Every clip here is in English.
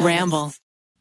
Ramble.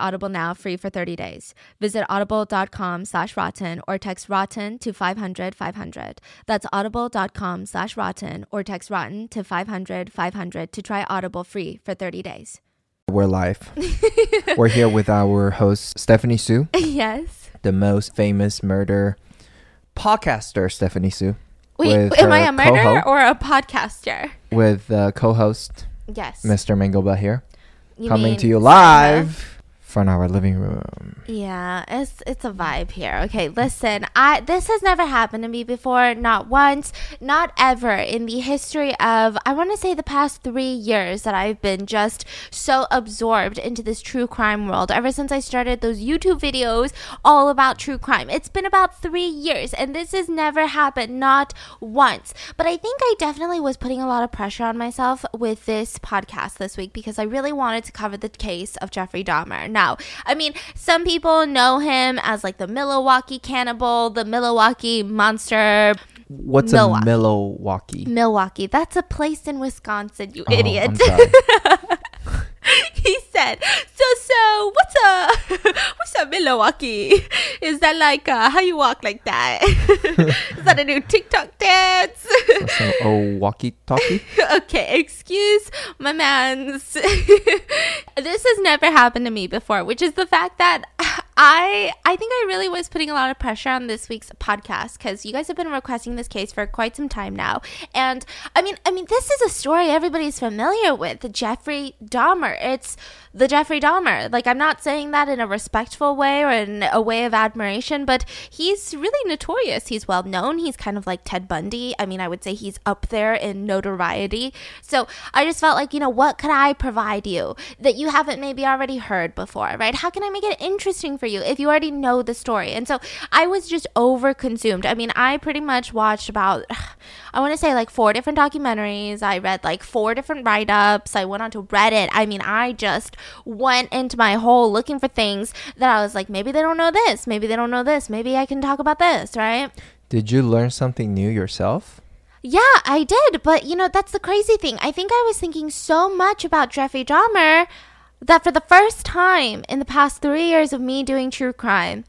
Audible now free for 30 days. Visit audible.com slash rotten or text rotten to 500 500. That's audible.com slash rotten or text rotten to 500 500 to try Audible free for 30 days. We're live. We're here with our host, Stephanie Soo, yes. the most famous murder podcaster, Stephanie Soo. Wait, am I a murderer or a podcaster? With uh, co host, Yes. Mr. Mengelba here, You coming mean to you live from our living room. Yeah, it's it's a vibe here. Okay, listen, I this has never happened to me before, not once, not ever in the history of I want to say the past 3 years that I've been just so absorbed into this true crime world ever since I started those YouTube videos all about true crime. It's been about 3 years and this has never happened not once. But I think I definitely was putting a lot of pressure on myself with this podcast this week because I really wanted to cover the case of Jeffrey Dahmer. Now, I mean, some people know him as like the Milwaukee cannibal, the Milwaukee monster. What's Milwaukee. a Milwaukee? Milwaukee, that's a place in Wisconsin, you Oh, idiot. He said, "So so, what's a what's a Milwaukee? Is that like uh, how you walk like that? Is that a new TikTok dance?" so, oh, walkie talkie? okay, excuse my man's. this has never happened to me before, which is the fact that I I think I really was putting a lot of pressure on this week's podcast because you guys have been requesting this case for quite some time now, and I mean I mean this is a story everybody's familiar with, Jeffrey Dahmer. It's the Jeffrey Dahmer. Like I'm not saying that in a respectful way or in a way of admiration, but he's really notorious. He's well known. He's kind of like Ted Bundy. I mean, I would say he's up there in notoriety. So I just felt like, you know, what could I provide you that you haven't maybe already heard before, right? How can I make it interesting for you if you already know the story? And so I was just over consumed. I mean, I pretty much watched about, I want to say like four different documentaries. I read like four different write ups. I went onto Reddit. I mean, I just went into my hole looking for things that I was like, maybe they don't know this. Maybe they don't know this. Maybe I can talk about this, right? Did you learn something new yourself? Yeah, I did. But you know, that's the crazy thing. I think I was thinking so much about Jeffrey Dahmer that for the first time in the past three years of me doing true crime,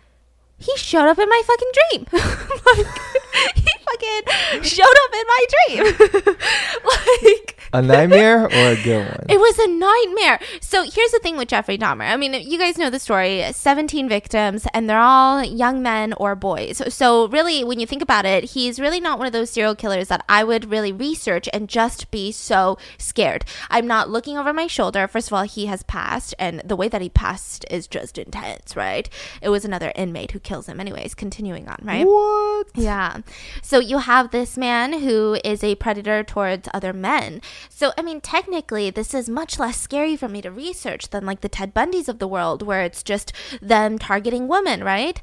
he showed up in my fucking dream. like, he fucking showed up in my dream. like, A nightmare or a good one? it was a nightmare. So here's the thing with Jeffrey Dahmer. I mean, you guys know the story 17 victims, and they're all young men or boys. So, so really, when you think about it, he's really not one of those serial killers that I would really research and just be so scared. I'm not looking over my shoulder. First of all, he has passed, and the way that he passed is just intense, right? It was another inmate who kills him, anyways. Continuing on, right? What? Yeah. So you have this man who is a predator towards other men. So, I mean, technically, this is much less scary for me to research than like the Ted Bundys of the world, where it's just them targeting women, right?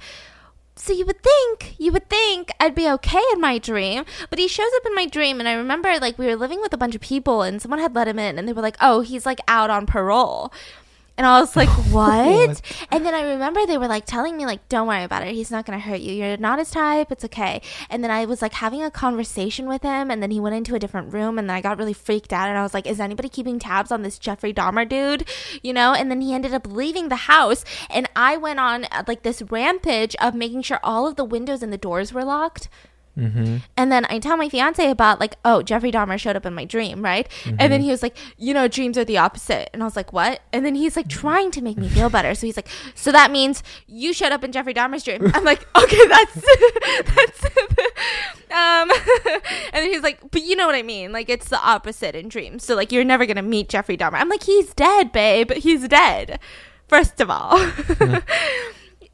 so you would think, you would think I'd be okay in my dream, but he shows up in my dream, and I remember like we were living with a bunch of people, and someone had let him in, and they were like, "Oh, he's like out on parole." And I was like, what? and then I remember they were like telling me, like, don't worry about it. He's not going to hurt you. You're not his type. It's okay. And then I was like having a conversation with him. And then he went into a different room. And then I got really freaked out. And I was like, is anybody keeping tabs on this Jeffrey Dahmer dude? You know? And then he ended up leaving the house. And I went on uh, like this rampage of making sure all of the windows and the doors were locked. Mm-hmm. And then I tell my fiance about like, oh, Jeffrey Dahmer showed up in my dream, right? Mm-hmm. And then he was like, you know, dreams are the opposite. And I was like, what? And then he's like trying to make me feel better. So he's like, so that means you showed up in Jeffrey Dahmer's dream. I'm like, okay, that's that's. um, and then he's like, but you know what I mean? Like it's the opposite in dreams. So like you're never gonna meet Jeffrey Dahmer. I'm like, he's dead, babe. He's dead. First of all.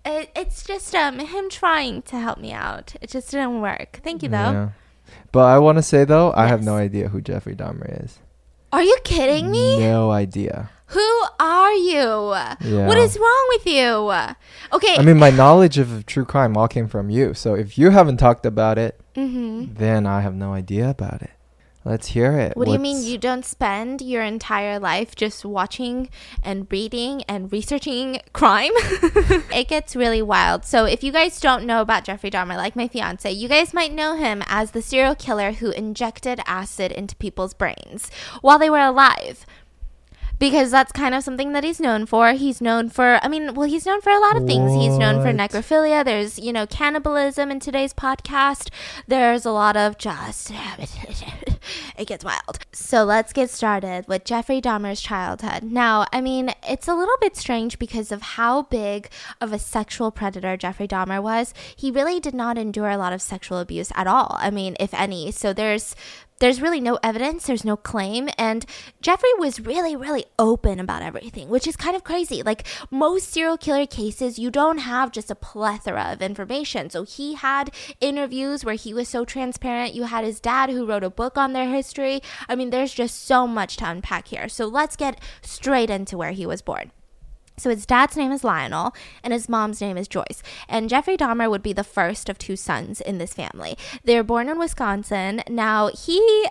It, it's just um him trying to help me out. It just didn't work. Thank you though. Yeah. But I want to say though, yes. I have no idea who Jeffrey Dahmer is. Are you kidding me? No idea. Who are you? Yeah. What is wrong with you? Okay. I mean, my knowledge of true crime all came from you. So if you haven't talked about it, mm-hmm. then I have no idea about it. Let's hear it. What What's... do you mean you don't spend your entire life just watching and reading and researching crime? it gets really wild. So, if you guys don't know about Jeffrey Dahmer, like my fiance, you guys might know him as the serial killer who injected acid into people's brains while they were alive because that's kind of something that he's known for. He's known for, I mean, well, he's known for a lot of things. What? He's known for necrophilia. There's, you know, cannibalism in today's podcast. There's a lot of just, it gets wild. So let's get started with Jeffrey Dahmer's childhood. Now, I mean, it's a little bit strange because of how big of a sexual predator Jeffrey Dahmer was. He really did not endure a lot of sexual abuse at all. I mean, if any. So there's there's really no evidence, there's no claim. And Jeffrey was really, really open about everything, which is kind of crazy. Like most serial killer cases, you don't have just a plethora of information. So he had interviews where he was so transparent. You had his dad who wrote a book on their history. I mean, there's just so much to unpack here. So let's get straight into where he was born. So his dad's name is Lionel and his mom's name is Joyce. And Jeffrey Dahmer would be the first of two sons in this family. They were born in Wisconsin. Now he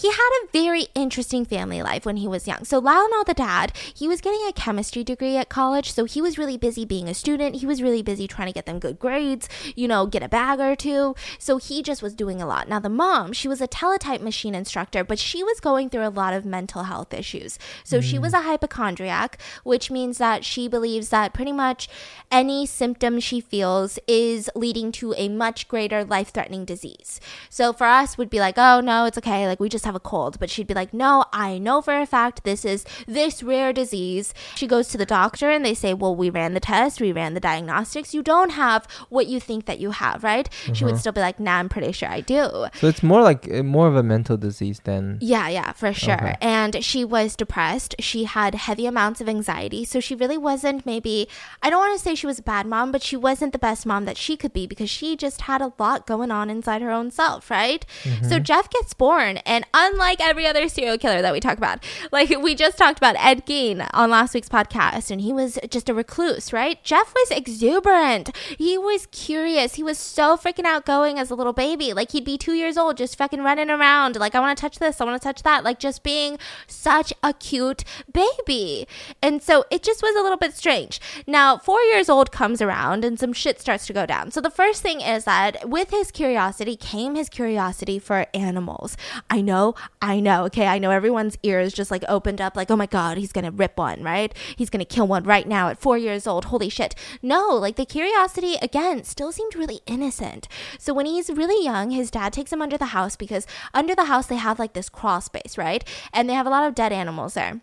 he had a very interesting family life when he was young. So Lionel, the dad, he was getting a chemistry degree at college, so he was really busy being a student. He was really busy trying to get them good grades, you know, get a bag or two. So he just was doing a lot. Now the mom, she was a teletype machine instructor, but she was going through a lot of mental health issues. So mm. she was a hypochondriac, which means that she believes that pretty much any symptom she feels is leading to a much greater life-threatening disease. So for us would be like, "Oh, no, it's okay. Like we just have a cold. But she'd be like, no, I know for a fact this is this rare disease. She goes to the doctor and they say, well, we ran the test, we ran the diagnostics. You don't have what you think that you have, right? Uh-huh. She would uh-huh. still be like, nah, I'm pretty sure I do. So it's more like eh, more of a mental disease than. Yeah, yeah, for sure. Okay. And she was depressed. She had heavy amounts of anxiety. So she really wasn't maybe, I don't want to say she was a bad mom, but she wasn't the best mom that she could be because she just had a lot going on inside her own self, right? Mm-hmm. So Jeff gets born and unlike every other serial killer that we talk about. Like we just talked about Ed Gein on last week's podcast, and he was just a recluse, right? Jeff was exuberant. He was curious. He was so freaking outgoing as a little baby. Like he'd be two years old, just fucking running around. Like, I want to touch this, I want to touch that. Like just being such a cute baby. And so it just was a little bit strange. Now, four years old comes around and some shit starts to go down. So the first thing is that with his curiosity came his curiosity for animals. I know I know, okay, I know everyone's ears just like opened up, like, oh my God, he's gonna rip one, right? He's gonna kill one right now at four years old. Holy shit. No, like the curiosity, again, still seemed really innocent. So when he's really young, his dad takes him under the house because under the house they have like this crawl space, right? And they have a lot of dead animals there.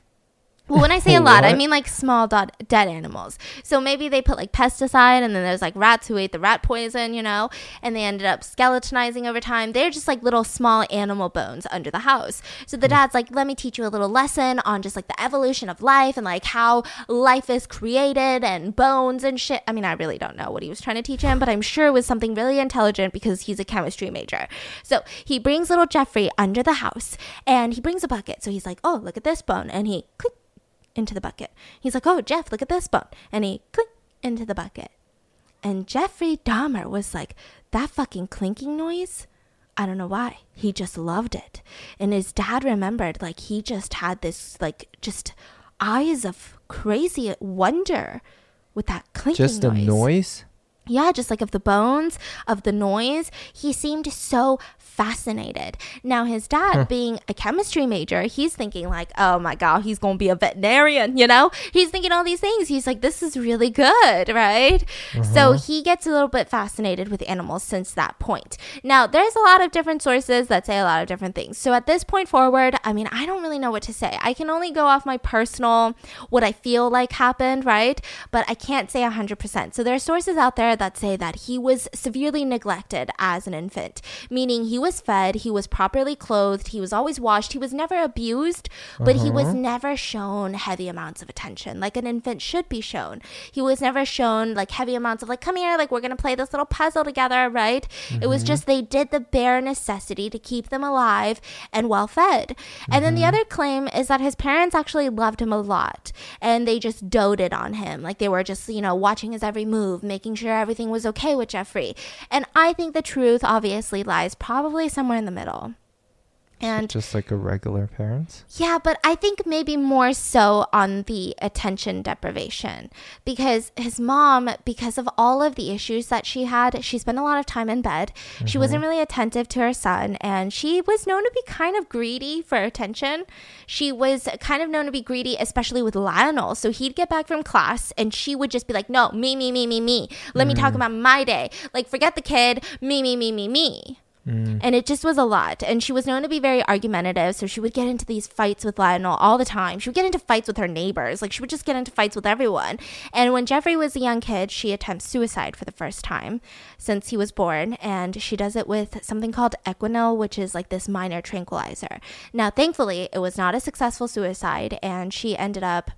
Well, when I say a lot, I mean like small dead animals. So maybe they put like pesticide, and then there's like rats who ate the rat poison, you know, and they ended up skeletonizing over time. They're just like little small animal bones under the house. So the hmm. dad's like, let me teach you a little lesson on just like the evolution of life and like how life is created and bones and shit. I mean, I really don't know what he was trying to teach him, but I'm sure it was something really intelligent because he's a chemistry major. So he brings little Jeffrey under the house and he brings a bucket. So he's like, oh, look at this bone. And he click into the bucket. He's like, oh, Jeff, look at this bone. And he click into the bucket. And Jeffrey Dahmer was like, that fucking clinking noise? I don't know why. He just loved it. And his dad remembered, like, he just had this, like, just eyes of crazy wonder with that clinking noise. Just a noise? yeah, just like of the bones, of the noise. He seemed so fascinated. Now, his dad, huh. being a chemistry major, he's thinking, like, oh my God, he's going to be a veterinarian, you know? He's thinking all these things. He's like, this is really good, right? Uh-huh. So he gets a little bit fascinated with animals since that point. Now, there's a lot of different sources that say a lot of different things. So at this point forward, I mean, I don't really know what to say. I can only go off my personal, what I feel like happened, right? But I can't say 100%. So there are sources out there that say that he was severely neglected as an infant, meaning he was fed, he was properly clothed, he was always washed, he was never abused, but uh-huh. he was uh-huh. never shown heavy amounts of attention like an infant should be shown. He was never shown like heavy amounts of like, come here, like we're gonna play this little puzzle together, right? Mm-hmm. It was mm-hmm. just they did the bare necessity to keep them alive and well fed. Mm-hmm. And then the mm-hmm. other claim is that his parents actually loved him a lot and they just doted on him. Like they were just, you know, watching his every move, making sure everything was okay with Jeffrey. And I think the truth obviously lies probably somewhere in the middle. And just like a regular parents? Yeah, but I think maybe more so on the attention deprivation because his mom, because of all of the issues that she had, she spent a lot of time in bed. Mm-hmm. She wasn't really attentive to her son, and she was known to be kind of greedy for attention. She was kind of known to be greedy, especially with Lionel. So he'd get back from class, and she would just be like, No, me, me, me, me, me. Let mm. me talk mm. about my day. Like, forget the kid, me, me, me, me, me. Mm. And it just was a lot. And she was known to be very argumentative. So she would get into these fights with Lionel all the time. She would get into fights with her neighbors. Like she would just get into fights with everyone. And when Jeffrey was a young kid, she attempts suicide for the first time since he was born. And she does it with something called Equanil, which is like this minor tranquilizer. Now, thankfully, it was not a successful suicide. And she ended up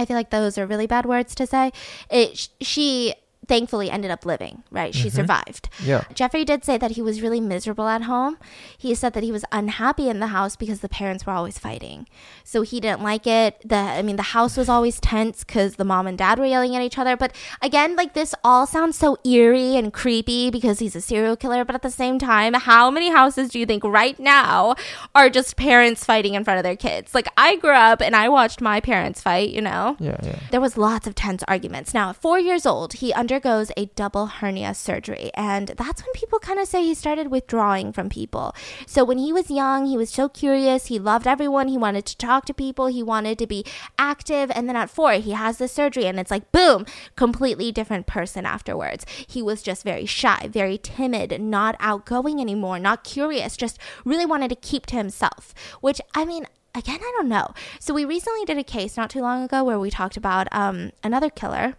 I feel like those are really bad words to say. It she thankfully ended up living, right? She mm-hmm. survived. Yeah. Jeffrey did say that he was really miserable at home. He said that he was unhappy in the house because the parents were always fighting. So he didn't like it. The I mean the house was always tense cuz the mom and dad were yelling at each other, but again, like this all sounds so eerie and creepy because he's a serial killer, but at the same time, how many houses do you think right now are just parents fighting in front of their kids? Like I grew up and I watched my parents fight, you know. Yeah, yeah. There was lots of tense arguments. Now, at 4 years old, he under undergoes a double hernia surgery. And that's when people kind of say he started withdrawing from people. So when he was young, he was so curious. He loved everyone. He wanted to talk to people. He wanted to be active. And then at four, he has the surgery and it's like, boom, completely different person afterwards. He was just very shy, very timid, not outgoing anymore, not curious, just really wanted to keep to himself, which I mean, again, I don't know. So we recently did a case not too long ago where we talked about um, another killer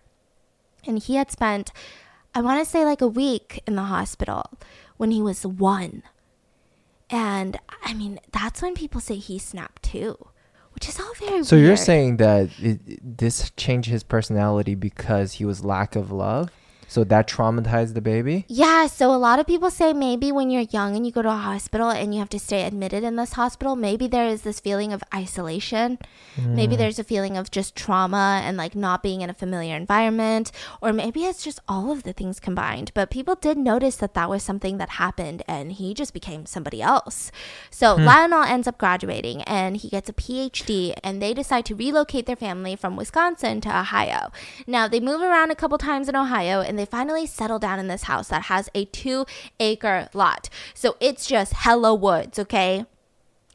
and he had spent, I want to say, like a week in the hospital when he was one. And I mean, that's when people say he snapped too, which is all very So weird. you're saying that it, this changed his personality because he was lack of love? So that traumatized the baby? Yeah. So a lot of people say maybe when you're young and you go to a hospital and you have to stay admitted in this hospital, maybe there is this feeling of isolation. Mm. Maybe there's a feeling of just trauma and like not being in a familiar environment. Or maybe it's just all of the things combined. But people did notice that that was something that happened and he just became somebody else. So hmm. Lionel ends up graduating and he gets a PhD and they decide to relocate their family from Wisconsin to Ohio. Now they move around a couple times in Ohio and they finally settle down in this house that has a two acre lot. So it's just hello woods, okay?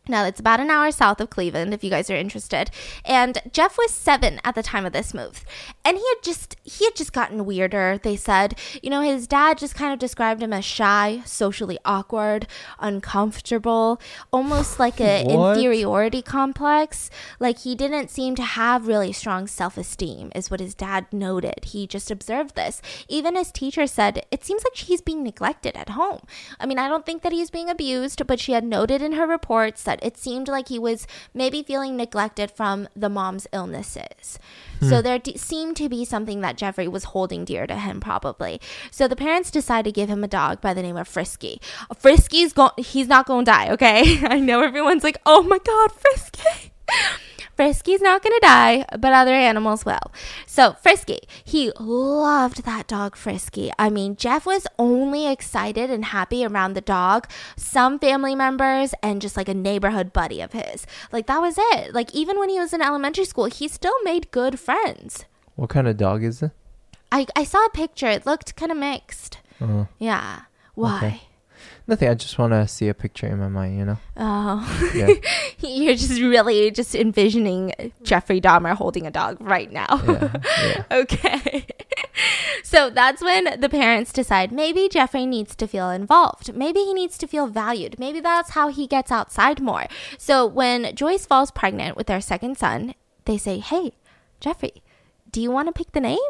Now, it's about an hour south of Cleveland, if you guys are interested. And Jeff was seven at the time of this move. And he had just he had just gotten weirder, they said. You know, his dad just kind of described him as shy, socially awkward, uncomfortable, almost like an inferiority complex. Like he didn't seem to have really strong self-esteem, is what his dad noted. He just observed this. Even his teacher said, it seems like he's being neglected at home. I mean, I don't think that he's being abused, but she had noted in her reports that it seemed like he was maybe feeling neglected from the mom's illnesses. Hmm. So there d- seemed to be something that Jeffrey was holding dear to him, probably. So the parents decide to give him a dog by the name of Frisky. Frisky's going, he's not going to die, okay? I know everyone's like, oh my God, Frisky. Frisky's not going to die, but other animals will. So, Frisky, he loved that dog, Frisky. I mean, Jeff was only excited and happy around the dog, some family members, and just like a neighborhood buddy of his. Like, that was it. Like, even when he was in elementary school, he still made good friends. What kind of dog is it? I, I saw a picture. It looked kind of mixed. Uh, Yeah. Why? Okay. nothing. I just want to see a picture in my mind. You know. Oh. Yeah. You're just really just envisioning Jeffrey Dahmer holding a dog right now. Yeah. yeah. okay. so that's when the parents decide maybe Jeffrey needs to feel involved. Maybe he needs to feel valued. Maybe that's how he gets outside more. So when Joyce falls pregnant with their second son, they say, Hey, Jeffrey, do you want to pick the name?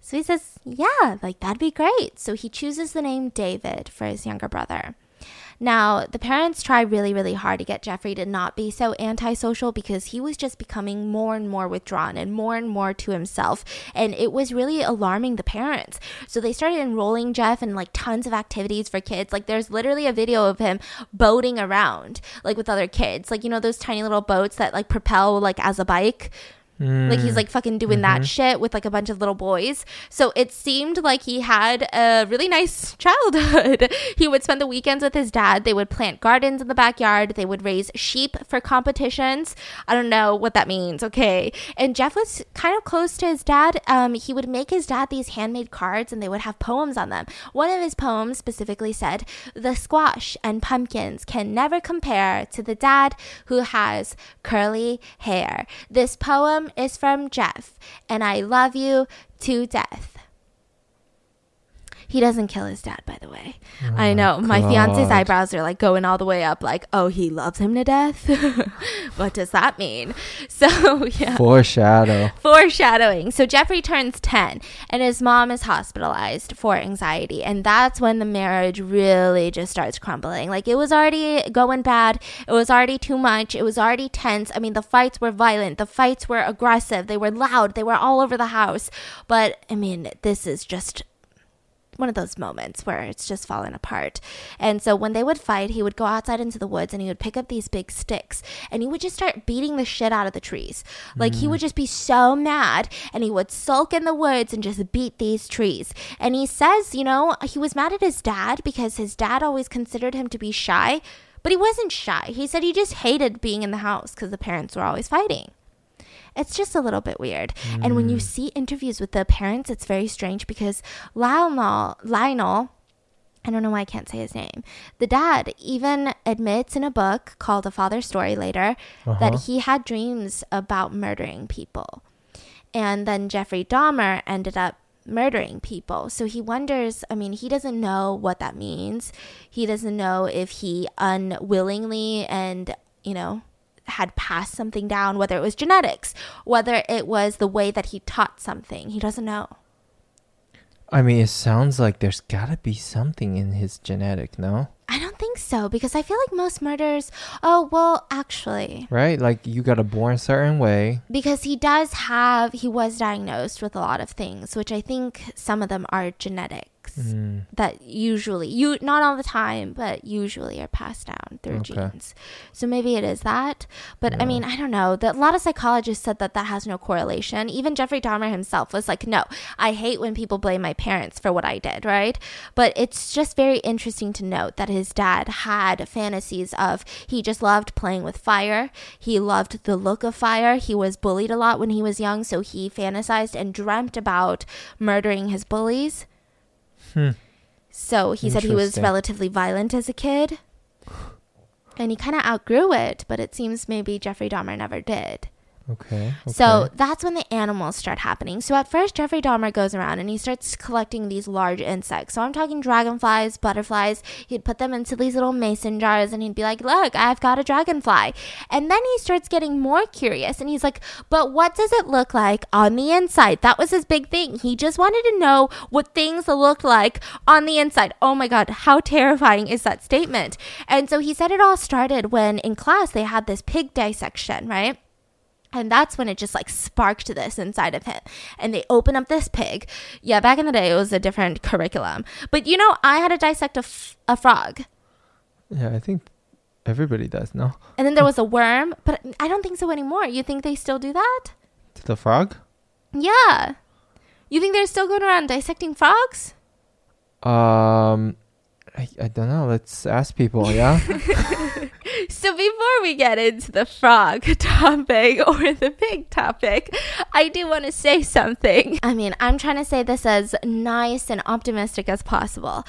So he says, Yeah, like that'd be great. So he chooses the name David for his younger brother. Now, the parents try really, really hard to get Jeffrey to not be so antisocial because he was just becoming more and more withdrawn and more and more to himself. And it was really alarming the parents. So they started enrolling Jeff in like tons of activities for kids. Like there's literally a video of him boating around like with other kids. Like, you know, those tiny little boats that like propel like as a bike. Like he's like fucking doing that shit with like a bunch of little boys. So it seemed like he had a really nice childhood. he would spend the weekends with his dad. They would plant gardens in the backyard. They would raise sheep for competitions. I don't know what that means. Okay. And Jeff was kind of close to his dad. Um, he would make his dad these handmade cards and they would have poems on them. One of his poems specifically said, The squash and pumpkins can never compare to the dad who has curly hair. This poem is from Jeff, and I love you to death. He doesn't kill his dad, by the way. I know. Oh my fiance's eyebrows are like going all the way up, like, oh, he loves him to death? what does that mean? So, yeah. Foreshadow. Foreshadowing. So Jeffrey turns 10 and his mom is hospitalized for anxiety. And that's when the marriage really just starts crumbling. Like it was already going bad. It was already too much. It was already tense. I mean, the fights were violent. The fights were aggressive. They were loud. They were all over the house. But I mean, this is just one of those moments where it's just falling apart. And so when they would fight, he would go outside into the woods and he would pick up these big sticks and he would just start beating the shit out of the trees. Like he would mm. just be so mad and he would sulk in the woods and just beat these trees. And he says, you know, he was mad at his dad because his dad always considered him to be shy, but he wasn't shy. He said he just hated being in the house because the parents were always fighting. It's just a little bit weird. And when you see interviews with the parents, it's very strange because Lionel, Lionel, I don't know why I can't say his name. The dad even admits in a book called A Father's Story later Uh-huh. that he had dreams about murdering people. And then Jeffrey Dahmer ended up murdering people. So he wonders, I mean, he doesn't know what that means. He doesn't know if he unwillingly and, you know, had passed something down, whether it was genetics, whether it was the way that he taught something. He doesn't know. I mean, it sounds like there's gotta be something in his genetic, no? I don't think so because I feel like most murders. Oh, well, actually, Right? Like you got to born a certain way. because he does have, he was diagnosed with a lot of things, which I think some of them are genetics Mm. that usually, you not all the time, but usually are passed down through Okay. genes. So maybe it is that. But I mean, I don't know. That a lot of psychologists said that that has no correlation. Even Jeffrey Dahmer himself was like, "No, I hate when people blame my parents for what I did." Right? But it's just very interesting to note that his dad had fantasies of he just loved playing with fire. He loved the look of fire. He was bullied a lot when he was young, so he fantasized and dreamt about murdering his bullies. Hmm. So he said he was relatively violent as a kid. And he kind of outgrew it, but it seems maybe Jeffrey Dahmer never did. Okay. So that's when the animals start happening. So at first, Jeffrey Dahmer goes around and he starts collecting these large insects. So I'm talking dragonflies, butterflies. He'd put them into these little mason jars and he'd be like, Look, I've got a dragonfly. And then he starts getting more curious and he's like, But what does it look like on the inside? That was his big thing. He just wanted to know what things looked like on the inside. Oh my God, how terrifying is that statement? And so he said it all started when in class they had this pig dissection, right? And that's when it just like sparked this inside of him. And they open up this pig. Yeah, back in the day, it was a different curriculum. But you know, I had to dissect a, f- a frog. yeah, I think Everybody does, no? And then there was a worm, but I don't think so anymore. You think they still do that? To the frog? Yeah. You think they're still going around dissecting frogs? Um, I, I don't know. Let's ask people, yeah? So before we get into the frog topic or the pig topic, I do want to say something. I mean, I'm trying to say this as nice and optimistic as possible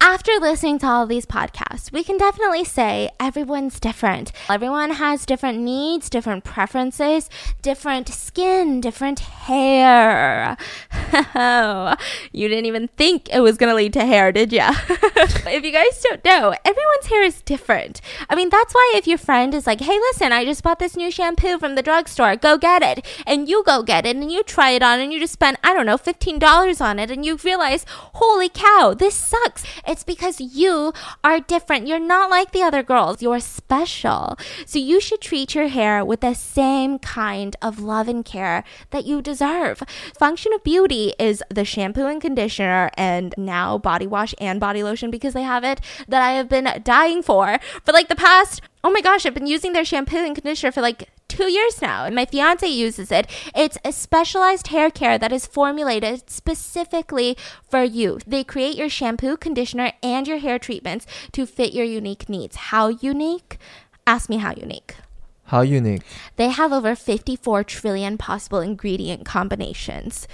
after listening to all these podcasts, we can definitely say everyone's different. Everyone has different needs, different preferences, different skin, different hair. you didn't even think it was going to lead to hair, did ya? if you guys don't know, everyone's hair is different. I mean, that's why if your friend is like, hey, listen, I just bought this new shampoo from the drugstore, go get it. And you go get it and you try it on and you just spend, I don't know, $15 on it and you realize, holy cow, this sucks it's because you are different. You're not like the other girls. You're special. So you should treat your hair with the same kind of love and care that you deserve. Function of Beauty is the shampoo and conditioner and now body wash and body lotion because they have it that I have been dying for for like the past oh my gosh, I've been using their shampoo and conditioner for like two years now, and my fiance uses it. It's a specialized hair care that is formulated specifically for you. They create your shampoo, conditioner, and your hair treatments to fit your unique needs. How unique? Ask me how unique. How unique? They have over 54 trillion possible ingredient combinations.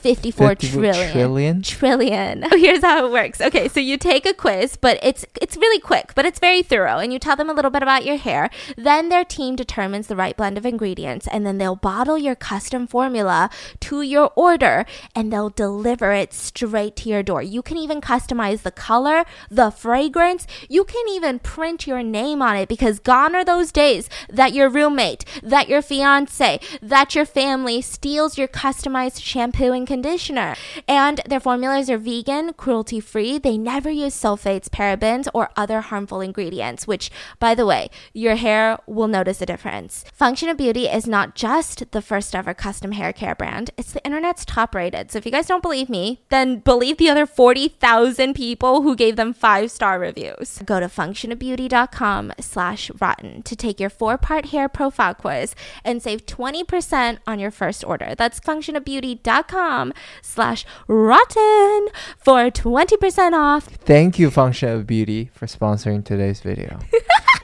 54 trillion. trillion? Trillion. Oh, here's how it works. Okay so you take a quiz but it's it's really quick but it's very thorough and you tell them a little bit about your hair. Then their team determines the right blend of ingredients and then they'll bottle your custom formula to your order and they'll deliver it straight to your door. You can even customize the color the fragrance. You can even print your name on it because gone are those days that your roommate that your fiance that your family steals your customized shampoo and conditioner. And their formulas are vegan, cruelty free. They never use sulfates, parabens, or other harmful ingredients, which, by the way, your hair will notice a difference. Function of Beauty is not just the first ever custom hair care brand, it's the internet's top rated. So if you guys don't believe me, then believe the other 40,000 people who gave them five star reviews. Go to functionofbeauty.com slash rotten to take your four part hair profile quiz and save 20% on your first order. That's functionofbeauty.com slash rotten for 20% off. Thank you, Function of Beauty, for sponsoring today's video.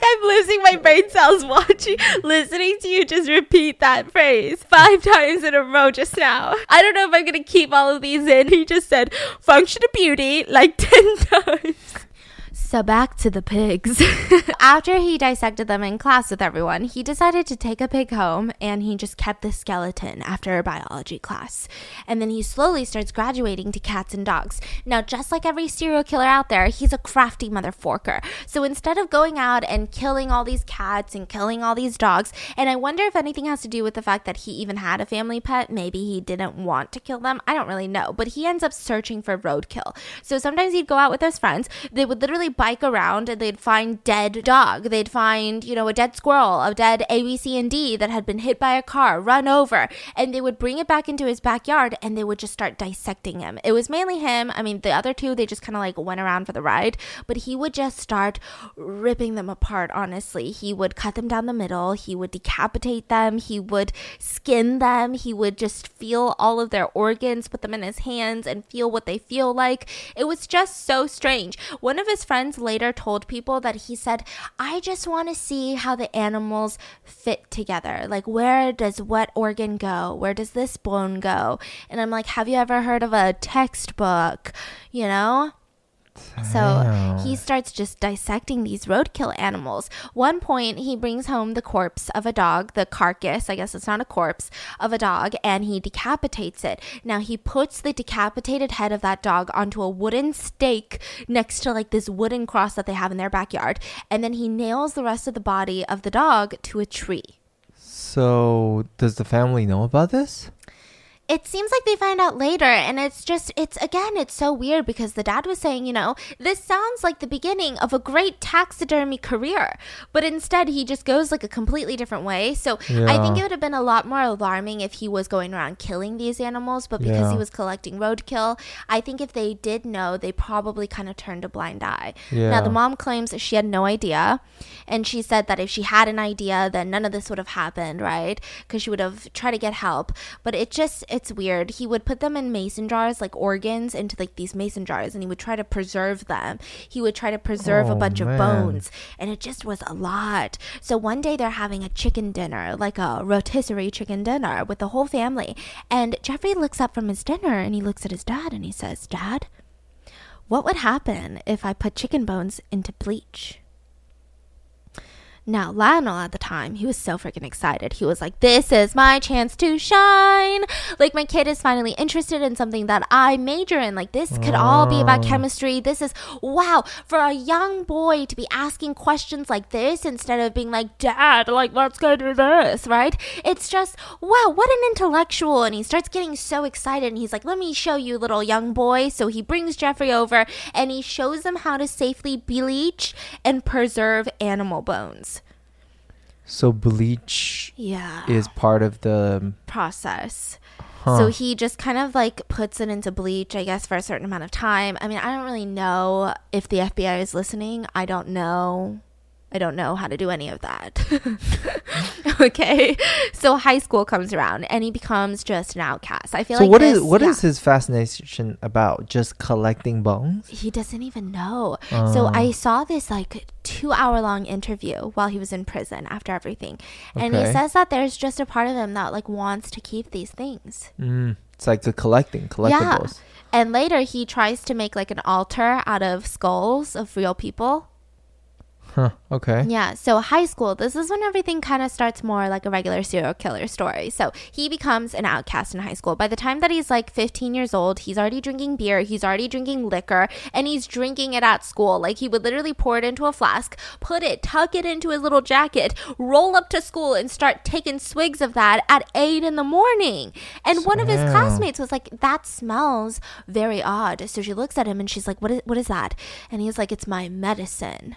I'm losing my brain cells watching, listening to you just repeat that phrase five times in a row just now. I don't know if I'm gonna keep all of these in. He just said function of beauty like 10 times. So back to the pigs. After he dissected them in class with everyone, he decided to take a pig home and he just kept the skeleton after a biology class. And then he slowly starts graduating to cats and dogs. Now, just like every serial killer out there, he's a crafty mother forker. So instead of going out and killing all these cats and killing all these dogs, and I wonder if anything has to do with the fact that he even had a family pet, maybe he didn't want to kill them. I don't really know, but he ends up searching for roadkill. So sometimes he'd go out with his friends, they would literally bike around and they'd find dead dog. They'd find, you know, a dead squirrel, a dead A, B, C, and D that had been hit by a car, run over, and they would bring it back into his backyard and they would just start dissecting him. It was mainly him. I mean, the other two, they just kind of like went around for the ride, but he would just start ripping them apart, honestly. He would cut them down the middle, he would decapitate them, he would skin them, he would just feel all of their organs, put them in his hands, and feel what they feel like. It was just so strange. One of his friends friends later told people that he said, I just want to see how the animals fit together. Like, where does what organ go? Where does this bone go? And I'm like, have you ever heard of a textbook? You know? So he starts just dissecting these roadkill animals. One point, he brings home the corpse of a dog, the carcass, I guess it's not a corpse, of a dog, and he decapitates it. Now, he puts the decapitated head of that dog onto a wooden stake next to like this wooden cross that they have in their backyard, and then he nails the rest of the body of the dog to a tree. So, does the family know about this? It seems like they find out later and it's just it's again it's so weird because the dad was saying you know this sounds like the beginning of a great taxidermy career but instead he just goes like a completely different way. So Yeah. i think it would have been a lot more alarming if he was going around killing these animals but because Yeah. he was collecting roadkill i think if they did know they probably kind of turned a blind eye. Now the mom claims that she had no idea and she said that if she had an idea then none of this would have happened right? Because she would have tried to get help. But it just it's weird. He would put them in mason jars like organs into like these mason jars and he would try to preserve them. He would try to preserve a Oh, bunch of bones and it just was a lot. So one day they're having a chicken dinner like a rotisserie chicken dinner with the whole family and jeffrey looks up from his dinner and he looks at his dad and he says dad what would happen if I put chicken bones into bleach? Now, Lionel at the time, he was so freaking excited. He was like, This is my chance to shine. Like, my kid is finally interested in something that I major in. Like, this could all be about Oh. chemistry. This is, wow, for a young boy to be asking questions like this instead of being like, Dad, like, let's go do this, right? It's just, wow, what an intellectual. And he starts getting so excited and he's like, Let me show you, little young boy. So he brings Jeffrey over and he shows him how to safely bleach and preserve animal bones. So bleach Yeah. is part of the. process. Huh. So he just kind of like puts it into bleach, I guess, for a certain amount of time. I mean, I don't really know if the FBI is listening. I don't know. I don't know how to do any of that. okay. So high school comes around and he becomes just an outcast. I feel so like what is this- what yeah. is his fascination about? Just collecting bones? he doesn't even know. so Uh. I saw this like two hour long interview while he was in prison after everything. And he says that there's just a part of him that like wants to keep these things. Mm, it's like the collecting collectibles. And later he tries to make like an altar out of skulls of real people. Huh. Okay. Yeah, so high school, this is when everything kind of starts more like a regular serial killer story. So he becomes an outcast in high school. By the time that he's like 15 years old, he's already drinking beer, he's already drinking liquor, and he's drinking it at school. Like he would literally pour it into a flask, put it, tuck it into his little jacket, roll up to school, and start taking swigs of that at 8 in the morning. And one of his classmates was like, That smells very odd. So she looks at him and she's like, What is, what is that? And he's like, It's my medicine.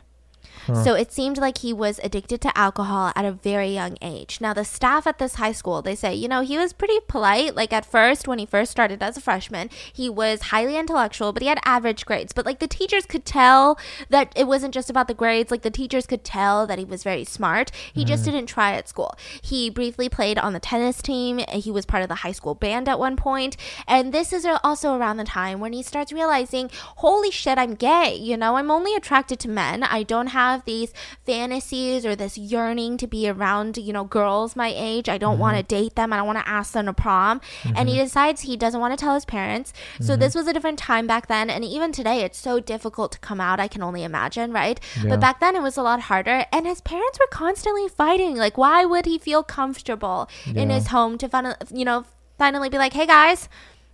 So it seemed like he was addicted to alcohol at a very young age. Now, the staff at this high school, they say, you know, he was pretty polite. Like at first, when he first started as a freshman, he was highly intellectual, but he had average grades. But like the teachers could tell that it wasn't just about the grades. Like the teachers could tell that he was very smart. He just mm-hmm. didn't try at school. He briefly played on the tennis team. He was part of the high school band at one point. And this is also around the time when he starts realizing, holy shit, I'm gay. You know, I'm only attracted to men. I don't have these fantasies or this yearning to be around, you know, girls my age. I don't want to mm-hmm. date them. I don't want to ask them to prom. And he mm-hmm. decides he doesn't want to tell his parents. So mm-hmm. this was a different time back then. And even today, it's so difficult to come out. I can only imagine, right? Yeah. But back then, it was a lot harder. And his parents were constantly fighting. Like, why would he feel comfortable in his home to, you know, finally be like, hey guys,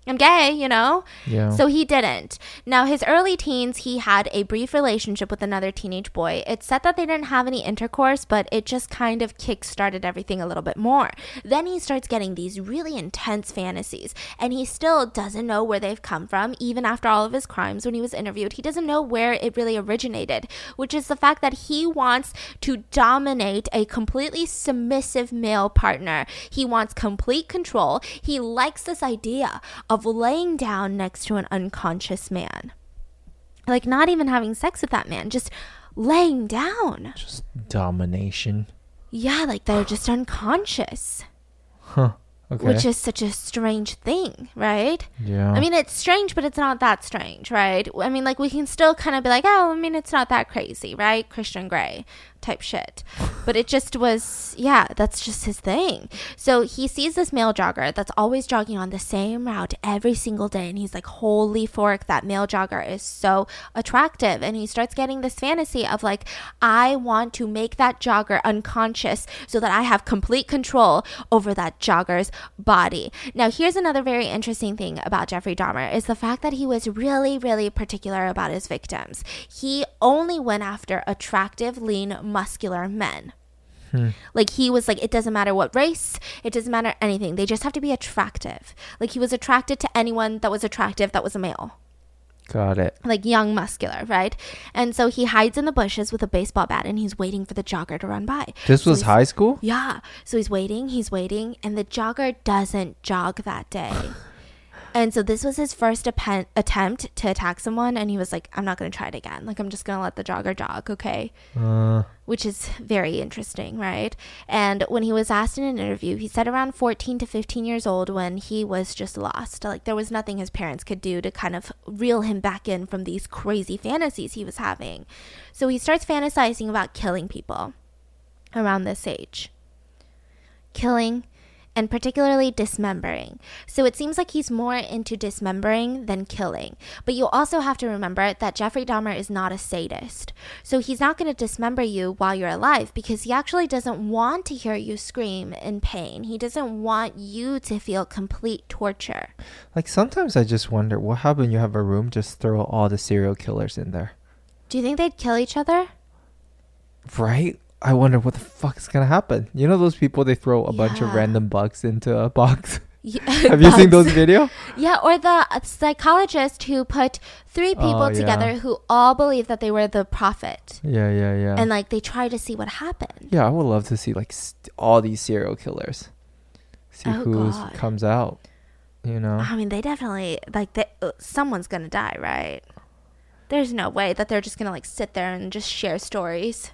I'm gay, you know? Yeah. So he didn't. Now, his early teens, he had a brief relationship with another teenage boy. It's said that they didn't have any intercourse, but it just kind of kick started everything a little bit more. Then he starts getting these really intense fantasies, and he still doesn't know where they've come from, even after all of his crimes when he was interviewed. He doesn't know where it really originated, which is the fact that he wants to dominate a completely submissive male partner. He wants complete control. He likes this idea of laying down next to an unconscious man. Like, not even having sex with that man, just laying down. Just domination. Yeah, like they're just unconscious, Huh. Okay. which is such a strange thing, right? yeah. I mean, it's strange, but it's not that strange, right? I mean, like, we can still kind of be like, oh, I mean, it's not that crazy, right? Christian Grey type shit. But it just was, yeah, that's just his thing. So he sees this male jogger that's always jogging on the same route every single day. And he's like, holy fork, that male jogger is so attractive. And he starts getting this fantasy of like, I want to make that jogger unconscious so that I have complete control over that jogger's body. Now, here's another very interesting thing about Jeffrey Dahmer is the fact that he was really, really particular about his victims. He only went after attractive, lean, muscular men. Hmm. Like he was like, it doesn't matter what race, it doesn't matter anything. They just have to be attractive. Like he was attracted to anyone that was attractive that was a male. Got it. Like young, muscular, right? And so he hides in the bushes with a baseball bat and he's waiting for the jogger to run by. This So was high school? Yeah. So he's waiting, he's waiting, and the jogger doesn't jog that day. and so this was his first appen- attempt to attack someone, and he was like, I'm not going to try it again. Like, I'm just going to let the jogger jog, okay? Uh, Which is very interesting, right? And when he was asked in an interview, he said around 14 to 15 years old when he was just lost. Like, there was nothing his parents could do to kind of reel him back in from these crazy fantasies he was having. So he starts fantasizing about killing people around this age killing, and particularly dismembering. So it seems like he's more into dismembering than killing. But you also have to remember that Jeffrey Dahmer is not a sadist. So he's not going to dismember you while you're alive because he actually doesn't want to hear you scream in pain. He doesn't want you to feel complete torture. like sometimes I just wonder what happened. You have a room, just throw all the serial killers in there, Do you think they'd kill each other? right? I wonder what the fuck is gonna happen. You know those people they throw a bunch of random bugs into a box. Yeah, have you seen those video? Yeah, or the psychologist who put three people Oh, yeah. together who all believe that they were the prophet. Yeah, yeah, yeah. And like they try to see what happened. yeah, I would love to see like st- all these serial killers. See Oh, who comes out. You know. I mean, they definitely like they, uh, someone's gonna die, right? There's no way that they're just gonna like sit there and just share stories.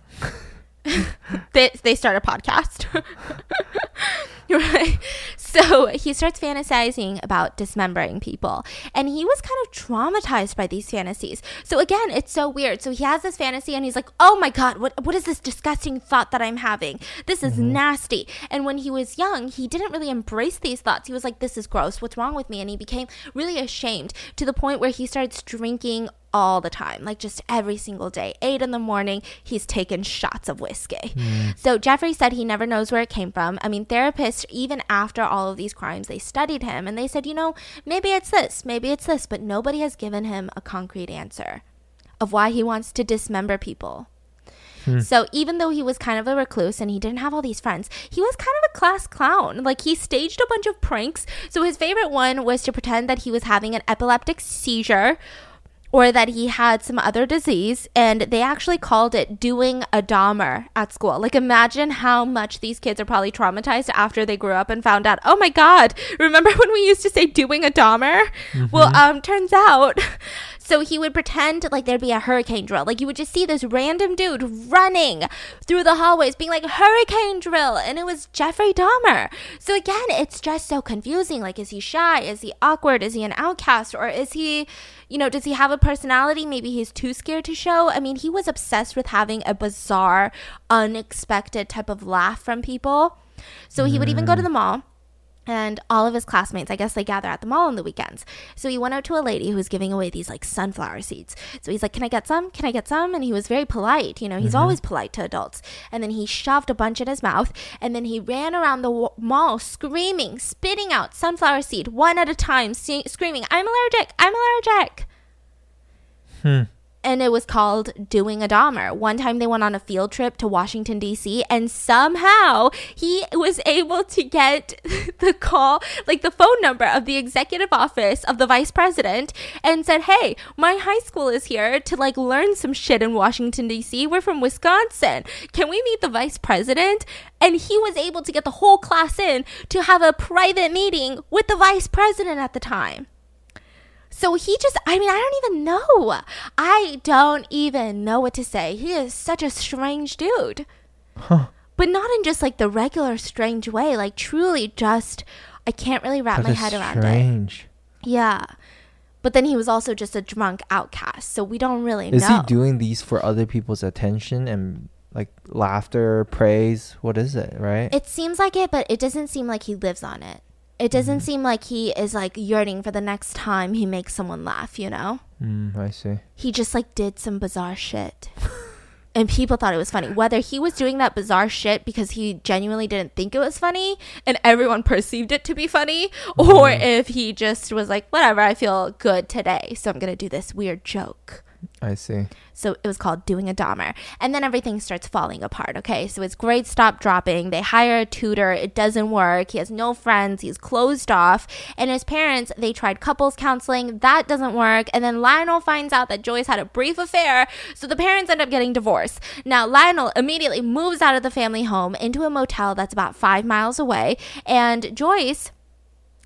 they they start a podcast, right? So he starts fantasizing about dismembering people, and he was kind of traumatized by these fantasies. So again, it's so weird. So he has this fantasy, and he's like, "Oh my god, what what is this disgusting thought that I'm having? This is mm-hmm. nasty." And when he was young, he didn't really embrace these thoughts. He was like, "This is gross. What's wrong with me?" And he became really ashamed to the point where he starts drinking all the time, like just every single day. Eight in the morning, he's taken shots of whiskey. Mm. So Jeffrey said he never knows where it came from. I mean, therapists, even after all of these crimes, they studied him and they said, you know, maybe it's this, maybe it's this, but nobody has given him a concrete answer of why he wants to dismember people. Hmm. So even though he was kind of a recluse and he didn't have all these friends, he was kind of a class clown. Like he staged a bunch of pranks. So his favorite one was to pretend that he was having an epileptic seizure or that he had some other disease and they actually called it doing a Dahmer at school. Like imagine how much these kids are probably traumatized after they grew up and found out, "Oh my god, remember when we used to say doing a Dahmer?" Well, um turns out so he would pretend like there'd be a hurricane drill. Like you would just see this random dude running through the hallways being like hurricane drill and it was Jeffrey Dahmer. So again, it's just so confusing. Like is he shy? Is he awkward? Is he an outcast or is he you know, does he have a personality? Maybe he's too scared to show. I mean, he was obsessed with having a bizarre, unexpected type of laugh from people. So he would even go to mm. the mall and all of his classmates, I guess they gather at the mall on the weekends. So he went out to a lady who was giving away these like sunflower seeds. So he's like, Can I get some? Can I get some? And he was very polite. You know, he's always polite to adults. And then he shoved a bunch in his mouth and then he ran around the wa- mall screaming, spitting out sunflower seed one at a time, se- screaming, I'm allergic, I'm allergic. Hmm. And it was called Doing a Dahmer. One time they went on a field trip to Washington, D.C., and somehow he was able to get the call, like the phone number of the executive office of the vice president, and said, Hey, my high school is here to like learn some shit in Washington, D.C. We're from Wisconsin. Can we meet the vice president? And he was able to get the whole class in to have a private meeting with the vice president at the time. So he just, I mean, I don't even know. I don't even know what to say. He is such a strange dude. Huh. But not in just like the regular strange way, like truly just, I can't really wrap That my head around it. strange. Yeah. But then he was also just a drunk outcast, so we don't really Is know. Is he doing these for other people's attention and like laughter, praise? What is it, right? It seems like it, but it doesn't seem like he lives on it. It doesn't seem like he is like yearning for the next time he makes someone laugh, you know? mm, I see. he just like did some bizarre shit. And people thought it was funny. Whether he was doing that bizarre shit because he genuinely didn't think it was funny and everyone perceived it to be funny, or if he just was like, whatever, I feel good today, so I'm gonna do this weird joke. I see. So it was called Doing a Dahmer. And then everything starts falling apart, okay? So his grades stop dropping. They hire a tutor. It doesn't work. He has no friends. He's closed off. And his parents, they tried couples counseling. That doesn't work. And then Lionel finds out that Joyce had a brief affair. So the parents end up getting divorced. Now, Lionel immediately moves out of the family home into a motel that's about five miles away. And Joyce,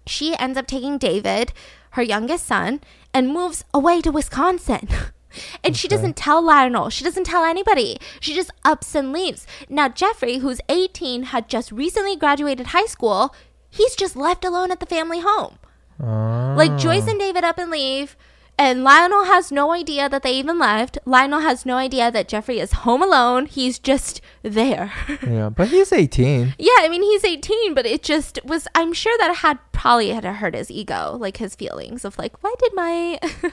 she ends up taking David, her youngest son, and moves away to Wisconsin. And she doesn't tell Lionel. She doesn't tell anybody. She just ups and leaves. Now, Jeffrey, who's 18, had just recently graduated high school. He's just left alone at the family home. Like Joyce and ah. David up and leave. And Lionel has no idea that they even left. Lionel has no idea that Jeffrey is home alone. He's just there. Yeah, but he's 18. yeah, I mean, he's 18, but it just was, I'm sure that had probably had to hurt his ego, like his feelings of like, why did my.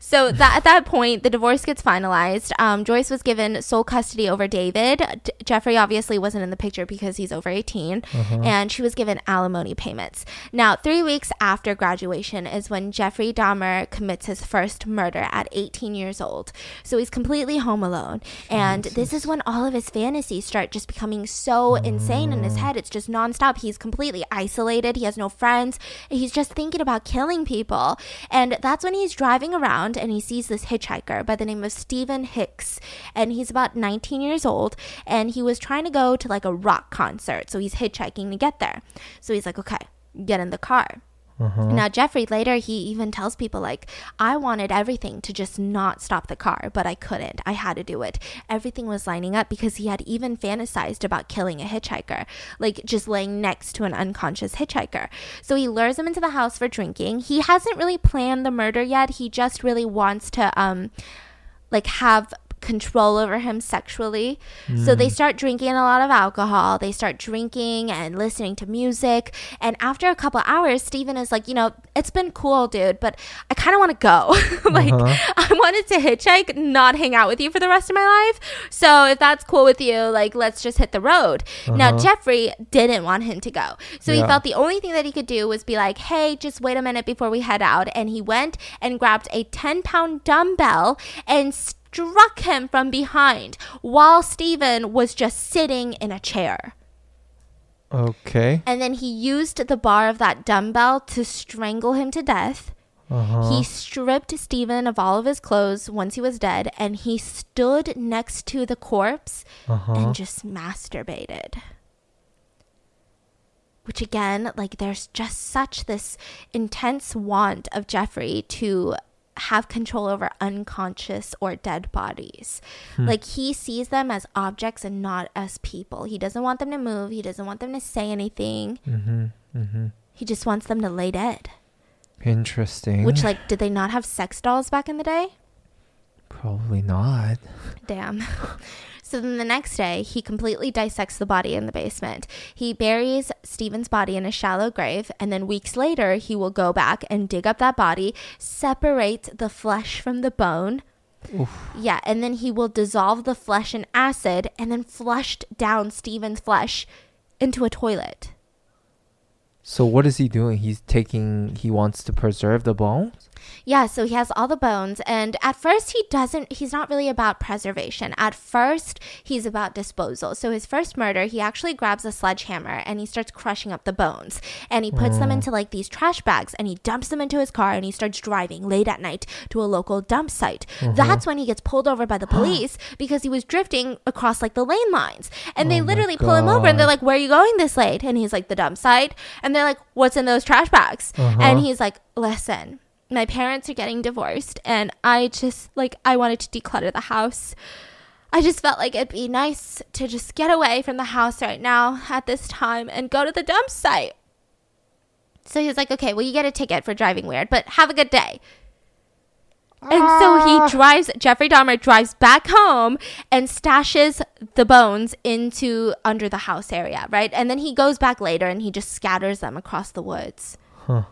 so that at that point, the divorce gets finalized. Um, Joyce was given sole custody over David. D- Jeffrey obviously wasn't in the picture because he's over 18, and she was given alimony payments. Now, three weeks after graduation is when Jeffrey Dahmer commits his first murder at 18 years old. So he's completely home alone, and this is when all of his fantasies start just becoming so insane in his head. It's just nonstop. He's completely isolated. He has no friends. He's just thinking about killing people, and that's when he's driving around and he sees this hitchhiker by the name of Stephen Hicks, and he's about 19 years old, and he was trying to go to like a rock concert, so he's hitchhiking to get there. So he's like, okay, get in the car. Now, Jeffrey later, he even tells people, like, I wanted everything to just not stop the car, but I couldn't. I had to do it. Everything was lining up because he had even fantasized about killing a hitchhiker, like just laying next to an unconscious hitchhiker. So he lures him into the house for drinking. He hasn't really planned the murder yet. He just really wants to, um, like, have control over him sexually. So they mm. start drinking a lot of alcohol. They start drinking and listening to music. And after a couple hours, Stephen is like, you know, it's been cool, dude, but I kind of want to go. like, uh-huh. I wanted to hitchhike, not hang out with you for the rest of my life. So if that's cool with you, like, let's just hit the road. Now, uh-huh. Jeffrey didn't want him to go. So he felt the only thing that he could do was be like, hey, just wait a minute before we head out. And he went and grabbed a 10 pound dumbbell and struck him from behind while Stephen was just sitting in a chair. Okay. And then he used the bar of that dumbbell to strangle him to death. Uh-huh. He stripped Stephen of all of his clothes once he was dead, and he stood next to the corpse Uh-huh. and just masturbated. Which again, like there's just such this intense want of Jeffrey to have control over unconscious or dead bodies. Like he sees them as objects and not as people. He doesn't want them to move, he doesn't want them to say anything. Mm-hmm. Mm-hmm. He just wants them to lay dead. Interesting. Which like did they not have sex dolls back in the day? Probably not. Damn. So then the next day, he completely dissects the body in the basement. He buries Stephen's body in a shallow grave, and then weeks later, he will go back and dig up that body, separate the flesh from the bone. Yeah, and then he will dissolve the flesh in acid and then flushed down Stephen's flesh into a toilet. So what is he doing? He's taking. He wants to preserve the bones. Yeah, so he has all the bones, and at first he doesn't, he's not really about preservation. At first, he's about disposal. So his first murder, he actually grabs a sledgehammer and he starts crushing up the bones. And he puts them into like these trash bags and he dumps them into his car and he starts driving late at night to a local dump site. That's when he gets pulled over by the police because he was drifting across like the lane lines. And they Oh my literally pull him over and they're like, Where are you going this late? And he's like, The dump site. And they're like, What's in those trash bags? Uh-huh. And he's like, Listen, my parents are getting divorced and I just like I wanted to declutter the house. I just felt like it'd be nice to just get away from the house right now at this time and go to the dump site. So he's like, okay, well, you get a ticket for driving weird, but have a good day. And so he ah. drives, Jeffrey Dahmer drives back home and stashes the bones into under the house area, right? And then he goes back later and he just scatters them across the woods. Huh.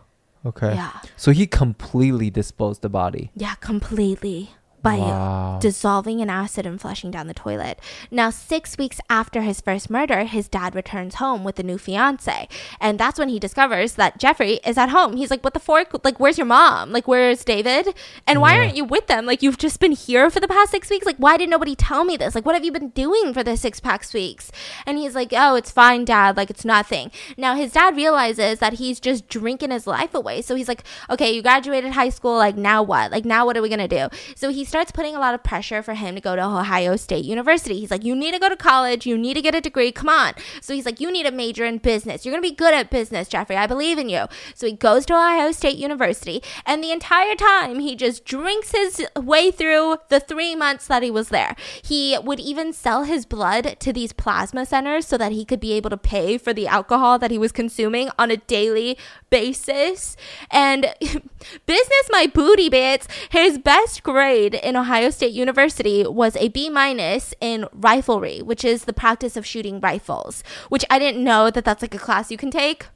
Okay. Yeah. So he completely disposed the body. Yeah, completely. By Wow. dissolving an acid and flushing down the toilet. Now, six weeks after his first murder, his dad returns home with a new fiance. And that's when he discovers that Jeffrey is at home. He's like, What the fork? Like, where's your mom? Like, where's David? And why Yeah. aren't you with them? Like, you've just been here for the past six weeks. Like, why did nobody tell me this? Like, what have you been doing for the six past weeks? And he's like, Oh, it's fine, dad. Like, it's nothing. Now, his dad realizes that he's just drinking his life away. So he's like, Okay, you graduated high school. Like, now what? Like, now what are we going to do? So he starts putting a lot of pressure for him to go to Ohio State University. He's like, You need to go to college. You need to get a degree. Come on. So he's like, You need a major in business. You're going to be good at business, Jeffrey. I believe in you. So he goes to Ohio State University. And the entire time, he just drinks his way through the three months that he was there. He would even sell his blood to these plasma centers so that he could be able to pay for the alcohol that he was consuming on a daily basis. And business my booty bits, his best grade in Ohio State University was a B minus in riflery, which is the practice of shooting rifles, which I didn't know that that's like a class you can take.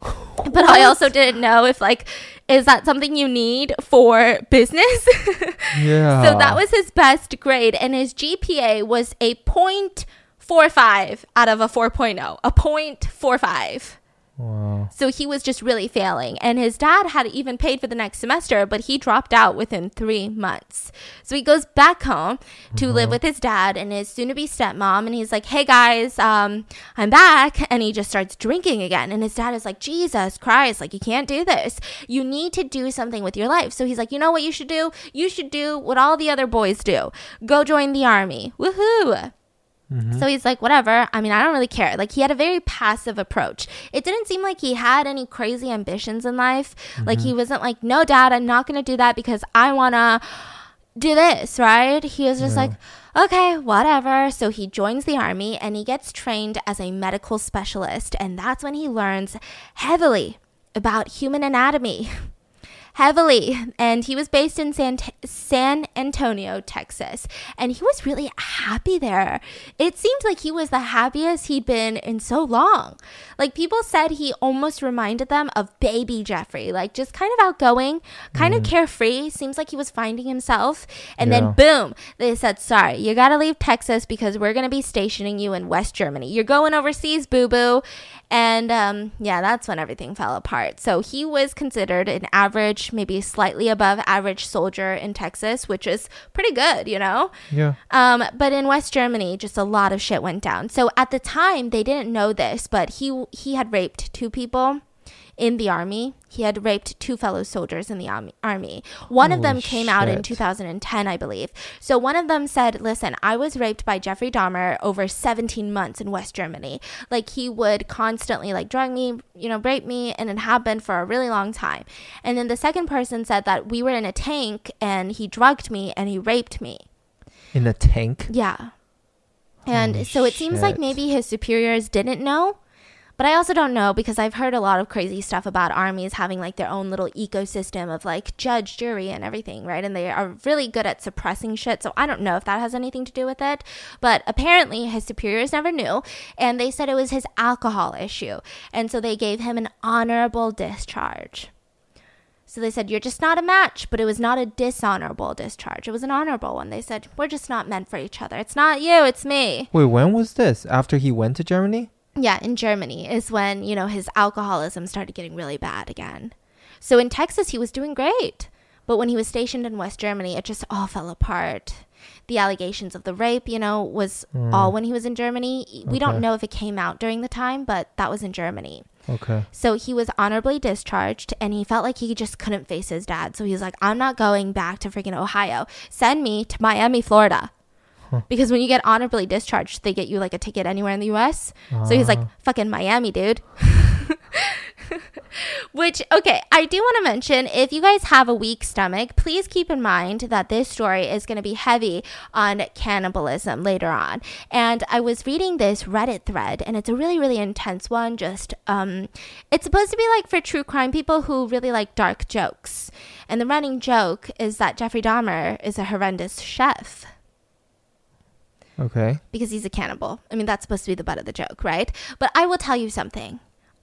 But I also didn't know if like is that something you need for business? Yeah. So that was his best grade, and his GPA was a 0.45 out of a 4.0, a 0.45. Wow. So he was just really failing. And his dad had even paid for the next semester, but he dropped out within three months. So he goes back home to live with his dad and his soon to be stepmom. And he's like, hey guys, um, I'm back. And he just starts drinking again. And his dad is like, Jesus Christ, like, you can't do this. You need to do something with your life. So he's like, you know what you should do? You should do what all the other boys do go join the army. Woohoo. Mm-hmm. So he's like, whatever. I mean, I don't really care. Like, he had a very passive approach. It didn't seem like he had any crazy ambitions in life. Like, he mm-hmm. wasn't like, no, dad, I'm not going to do that because I want to do this, right? He was just Yeah. like, okay, whatever. So he joins the army and he gets trained as a medical specialist. And that's when he learns heavily about human anatomy. heavily and he was based in San, San Antonio, Texas, and he was really happy there. It seemed like he was the happiest he'd been in so long. Like people said he almost reminded them of baby Jeffrey, like just kind of outgoing, kind of carefree, seems like he was finding himself. And Yeah. then boom, they said, "Sorry, you got to leave Texas because we're going to be stationing you in West Germany. You're going overseas, boo-boo." And um, yeah, that's when everything fell apart. So he was considered an average, maybe slightly above average soldier in Texas, which is pretty good, you know? Yeah. Um, but in West Germany, just a lot of shit went down. So at the time, they didn't know this, but he he had raped two people in the army. He had raped two fellow soldiers in the army. army. One of them Holy came out in 2010, I believe. So one of them said, "Listen, I was raped by Jeffrey Dahmer over 17 months in West Germany. Like he would constantly like drug me, you know, rape me, and it happened for a really long time." And then the second person said that we were in a tank and he drugged me and he raped me. In a tank. Yeah. And Holy so it seems like maybe his superiors didn't know. But I also don't know because I've heard a lot of crazy stuff about armies having like their own little ecosystem of like judge, jury, and everything, right? And they are really good at suppressing shit. So I don't know if that has anything to do with it. But apparently his superiors never knew. And they said it was his alcohol issue. And so they gave him an honorable discharge. So they said, You're just not a match, but it was not a dishonorable discharge. It was an honorable one. They said, We're just not meant for each other. It's not you, it's me. Wait, when was this? After he went to Germany? Yeah, in Germany is when, you know, his alcoholism started getting really bad again. So in Texas, he was doing great. But when he was stationed in West Germany, it just all fell apart. The allegations of the rape, you know, was hmm. all when he was in Germany. We don't know if it came out during the time, but that was in Germany. Okay. So he was honorably discharged and he felt like he just couldn't face his dad. So he was like, I'm not going back to freaking Ohio. Send me to Miami, Florida. Because when you get honorably discharged, they get you like a ticket anywhere in the US. So he's like, Ah. fucking Miami, dude. Which, okay, I do want to mention if you guys have a weak stomach, please keep in mind that this story is going to be heavy on cannibalism later on. And I was reading this Reddit thread, and it's a really, really intense one. Just, um, it's supposed to be like for true crime people who really like dark jokes. And the running joke is that Jeffrey Dahmer is a horrendous chef Okay. because he's a cannibal. I mean, that's supposed to be the butt of the joke, right? But I will tell you something.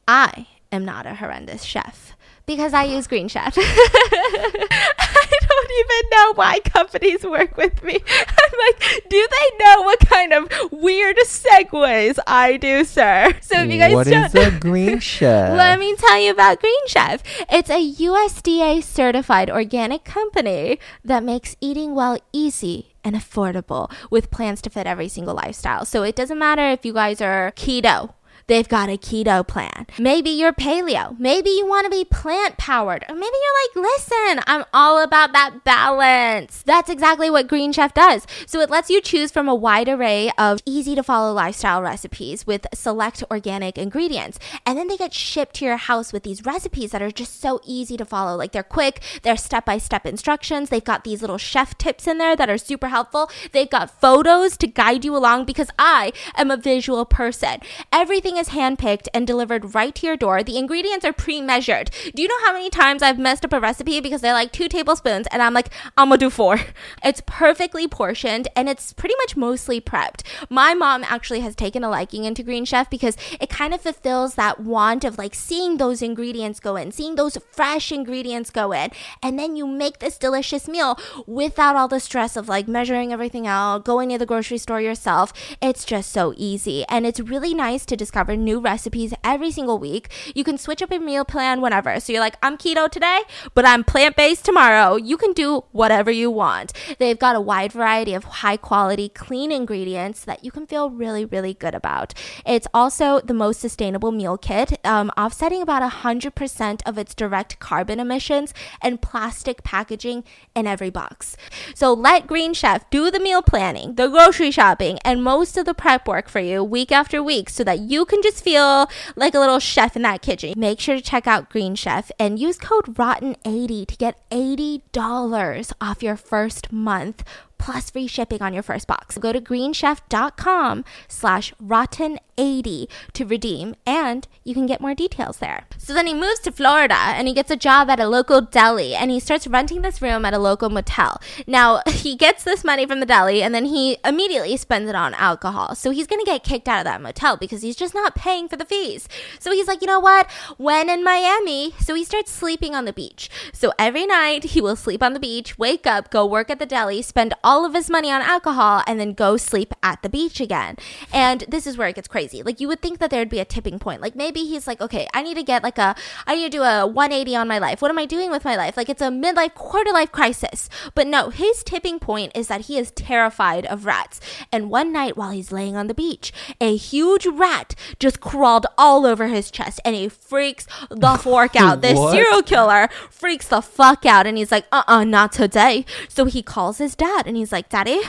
I am not a horrendous chef because I use Green Chef. I don't even know why companies work with me. I'm like, do they know what kind of weird segues I do, sir? So if you guys what don't is a green chef? let me tell you about Green Chef. It's a USDA certified organic company that makes eating well easy and affordable with plans to fit every single lifestyle. So it doesn't matter if you guys are keto. They've got a keto plan. Maybe you're paleo. Maybe you want to be plant powered. Or maybe you're like, listen, I'm all about that balance. That's exactly what Green Chef does. So it lets you choose from a wide array of easy to follow lifestyle recipes with select organic ingredients. And then they get shipped to your house with these recipes that are just so easy to follow. Like they're quick, they're step by step instructions. They've got these little chef tips in there that are super helpful. They've got photos to guide you along because I am a visual person. Everything is handpicked and delivered right to your door. The ingredients are pre measured. Do you know how many times I've messed up a recipe because they're like two tablespoons and I'm like, I'm gonna do four? It's perfectly portioned and it's pretty much mostly prepped. My mom actually has taken a liking into Green Chef because it kind of fulfills that want of like seeing those ingredients go in, seeing those fresh ingredients go in, and then you make this delicious meal without all the stress of like measuring everything out, going to the grocery store yourself. It's just so easy and it's really nice to discover new recipes every single week. You can switch up your meal plan whenever. So you're like, I'm keto today, but I'm plant based tomorrow. You can do whatever you want. They've got a wide variety of high quality, clean ingredients that you can feel really, really good about. It's also the most sustainable meal kit, um, offsetting about 100% of its direct carbon emissions and plastic packaging in every box. So let Green Chef do the meal planning, the grocery shopping, and most of the prep work for you week after week so that you can just feel like a little chef in that kitchen. Make sure to check out Green Chef and use code ROTTEN80 to get $80 off your first month plus free shipping on your first box. Go to greenchef.com slash rotten80 to redeem and you can get more details there. So then he moves to Florida and he gets a job at a local deli and he starts renting this room at a local motel. Now he gets this money from the deli and then he immediately spends it on alcohol. So he's gonna get kicked out of that motel because he's just not paying for the fees. So he's like, you know what? When in Miami, so he starts sleeping on the beach. So every night he will sleep on the beach, wake up, go work at the deli, spend all of his money on alcohol, and then go sleep at the beach again. And this is where it gets crazy. Like you would think that there'd be a tipping point. Like maybe he's like, okay, I need to get like a, I need to do a 180 on my life. What am I doing with my life? Like it's a midlife, quarter life crisis. But no, his tipping point is that he is terrified of rats. And one night while he's laying on the beach, a huge rat just crawled all over his chest and he freaks the fork out. This serial killer freaks the fuck out and he's like, uh uh not today. So he calls his dad and he's like, Daddy,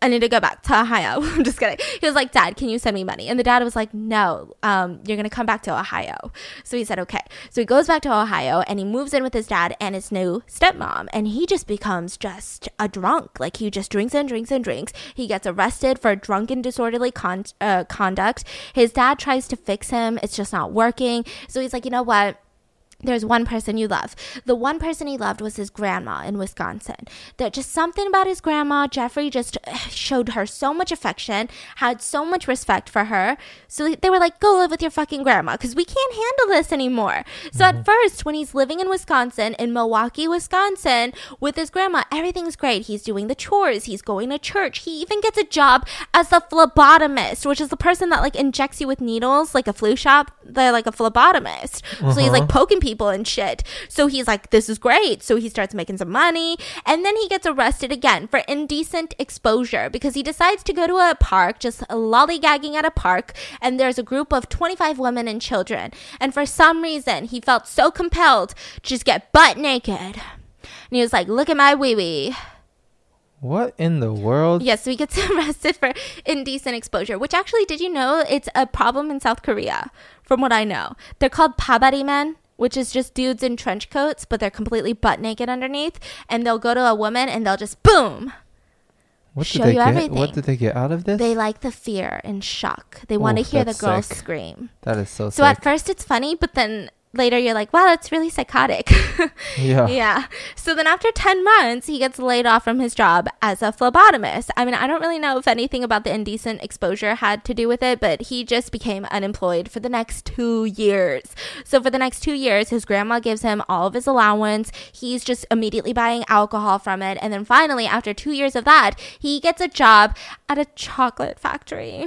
I need to go back to Ohio. I'm just kidding. He was like, Dad, can you send me money? And the dad was like, No, um, you're gonna come back to Ohio. So he said, Okay. So he goes back to Ohio and he moves in with his dad and his new stepmom, and he just becomes just a drunk. Like he just drinks and drinks and drinks. He gets arrested for drunken disorderly con- uh, conduct. His dad tries to fix him. It's just not working. So he's like, you know what? There's one person you love. The one person he loved was his grandma in Wisconsin. That just something about his grandma. Jeffrey just showed her so much affection, had so much respect for her. So they were like, "Go live with your fucking grandma because we can't handle this anymore." So at mm-hmm. first, when he's living in Wisconsin, in Milwaukee, Wisconsin, with his grandma, everything's great. He's doing the chores. He's going to church. He even gets a job as a phlebotomist, which is the person that like injects you with needles, like a flu shot. They're like a phlebotomist. So he's like uh-huh. poking people and shit. So he's like, this is great. So he starts making some money. And then he gets arrested again for indecent exposure because he decides to go to a park, just lollygagging at a park. And there's a group of 25 women and children. And for some reason, he felt so compelled to just get butt naked. And he was like, look at my wee wee. What in the world? Yes, so he gets arrested for indecent exposure, which actually, did you know it's a problem in South Korea? From what I know, they're called pabari men, which is just dudes in trench coats, but they're completely butt naked underneath, and they'll go to a woman and they'll just boom. What show did they you get? everything. What did they get out of this? They like the fear and shock. They want to oh, hear the that's girl sick. scream. that is so. So sick. at first it's funny, but then later you're like, wow, that's really psychotic. Yeah. yeah. So then after 10 months, he gets laid off from his job as a phlebotomist. I mean, I don't really know if anything about the indecent exposure had to do with it, but he just became unemployed for the next two years. So for the next two years, his grandma gives him all of his allowance. He's just immediately buying alcohol from it. And then finally, after two years of that, he gets a job at a chocolate factory.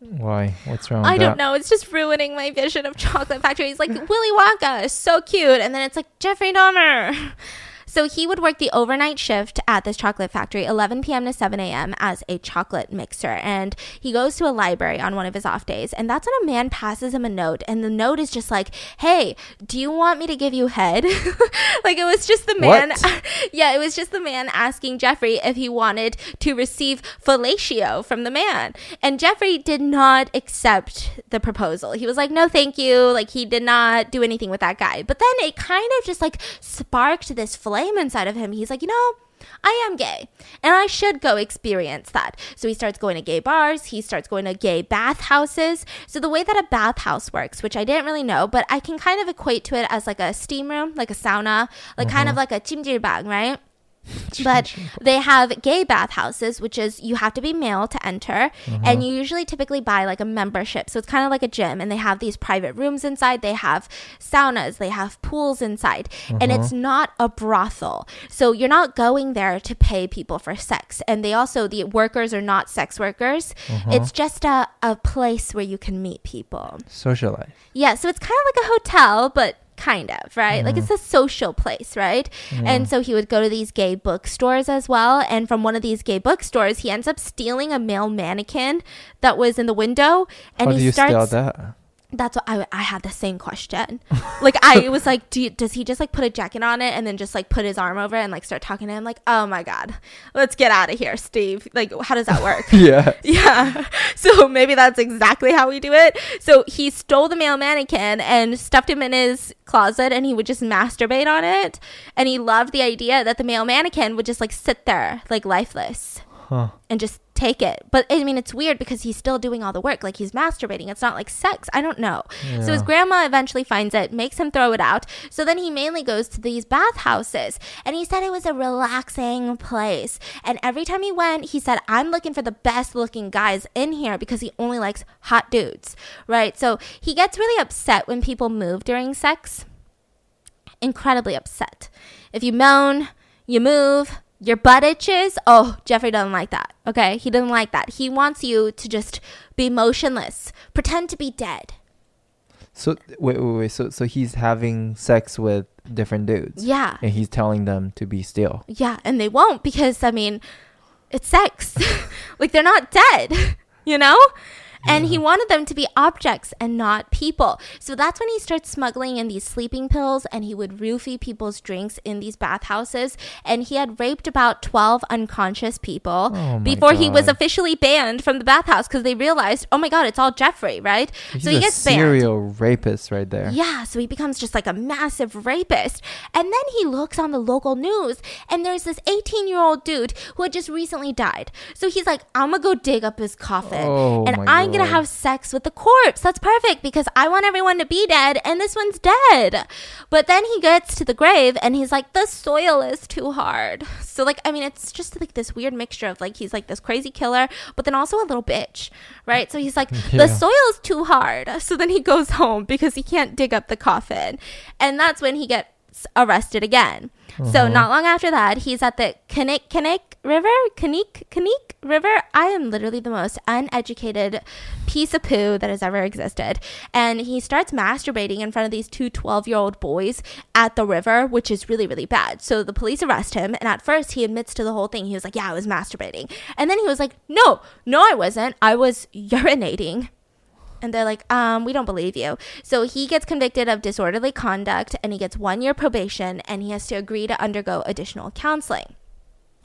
Why? What's wrong? I don't that? know. It's just ruining my vision of chocolate factory. He's like Willy Wonka, is so cute, and then it's like Jeffrey Dahmer. So he would work the overnight shift at this chocolate factory, 11 p.m. to 7 a.m. as a chocolate mixer. And he goes to a library on one of his off days. And that's when a man passes him a note. And the note is just like, hey, do you want me to give you head? like it was just the man. Yeah, it was just the man asking Jeffrey if he wanted to receive fellatio from the man. And Jeffrey did not accept the proposal. He was like, no, thank you. Like he did not do anything with that guy. But then it kind of just like sparked this flame inside of him. He's like, you know, I am gay and I should go experience that. So he starts going to gay bars, he starts going to gay bathhouses. So the way that a bathhouse works, which I didn't really know, but I can kind of equate to it as like a steam room, like a sauna, like kind of uh-huh. like a jjimjilbang, right? But they have gay bathhouses, which is you have to be male to enter, and mm-hmm. you usually typically buy like a membership. So it's kind of like a gym, and they have these private rooms inside. They have saunas, they have pools inside, and it's mm-hmm. not a brothel. So you're not going there to pay people for sex, and they also the workers are not sex workers. Mm-hmm. It's just a a place where you can meet people. Social life. Yeah, so it's kind of like a hotel, but kind of, right? Like it's a social place, right? And so he would go to these gay bookstores as well. And from one of these gay bookstores, he ends up stealing a male mannequin that was in the window. And How he starts. That's what I, I had the same question. like I was like, do you, does he just like put a jacket on it and then just like put his arm over it and like start talking to him? Like, oh my god, let's get out of here, Steve. Like, how does that work? yeah. Yeah. So maybe that's exactly how we do it. So he stole the male mannequin and stuffed him in his closet and he would just masturbate on it. And he loved the idea that the male mannequin would just like sit there, like lifeless, Huh. and just take it. But I mean, it's weird because he's still doing all the work. Like he's masturbating. It's not like sex. I don't know. So his grandma eventually finds it, makes him throw it out. So then he mainly goes to these bathhouses. And he said it was a relaxing place. And every time he went, he said, I'm looking for the best looking guys in here because he only likes hot dudes. Right? So he gets really upset when people move during sex. Incredibly upset. If you moan, you move, your butt itches. Oh, Jeffrey doesn't like that. Okay? He doesn't like that. He wants you to just be motionless, pretend to be dead. So wait, wait, wait. So so he's having sex with different dudes. Yeah. And he's telling them to be still. Yeah, and they won't because I mean, it's sex. like they're not dead, you know? And he mm-hmm. wanted them to be objects and not people. So that's when he starts smuggling in these sleeping pills and he would roofie people's drinks in these bathhouses. And he had raped about 12 unconscious people Oh before he was officially banned from the bathhouse because they realized, oh my God, it's all Jeffrey, right? He's so he a gets banned. serial rapist right there. Yeah, so he becomes just like a massive rapist. And then he looks on the local news and there's this 18 year old dude who had just recently died. So he's like, I'm gonna go dig up his coffin Oh and I'm gonna have sex with the corpse. That's perfect because I want everyone to be dead and this one's dead. But then he gets to the grave and he's like, the soil is too hard. So, like, I mean, it's just like this weird mixture of like, he's like this crazy killer, but then also a little bitch, right? So he's like, Yeah. the soil is too hard. So then he goes home because he can't dig up the coffin. And that's when he gets arrested again. So Uh-huh. not long after that, he's at the Kanik Kanik River, Kanik Kanik River. I am literally the most uneducated piece of poo that has ever existed. And he starts masturbating in front of these two 12 year old boys at the river, which is really, really bad. So the police arrest him. And at first, he admits to the whole thing. He was like, Yeah, I was masturbating. And then he was like, No, no, I wasn't. I was urinating. And they're like, um, we don't believe you. So he gets convicted of disorderly conduct and he gets one year probation and he has to agree to undergo additional counseling.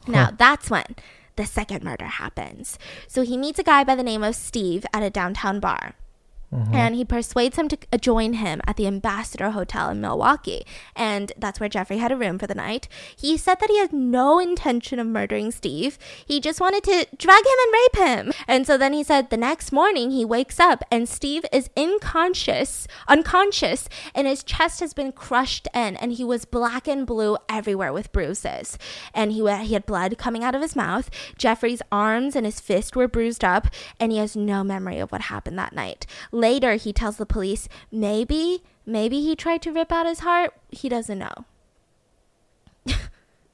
Now, that's when the second murder happens. So he meets a guy by the name of Steve at a downtown bar. And he persuades him to uh, join him at the Ambassador Hotel in Milwaukee. And that's where Jeffrey had a room for the night. He said that he had no intention of murdering Steve. He just wanted to drug him and rape him. And so then he said the next morning he wakes up and Steve is unconscious, unconscious, and his chest has been crushed in and he was black and blue everywhere with bruises. And he, he had blood coming out of his mouth. Jeffrey's arms and his fist were bruised up and he has no memory of what happened that night. Later, he tells the police maybe, maybe he tried to rip out his heart. He doesn't know.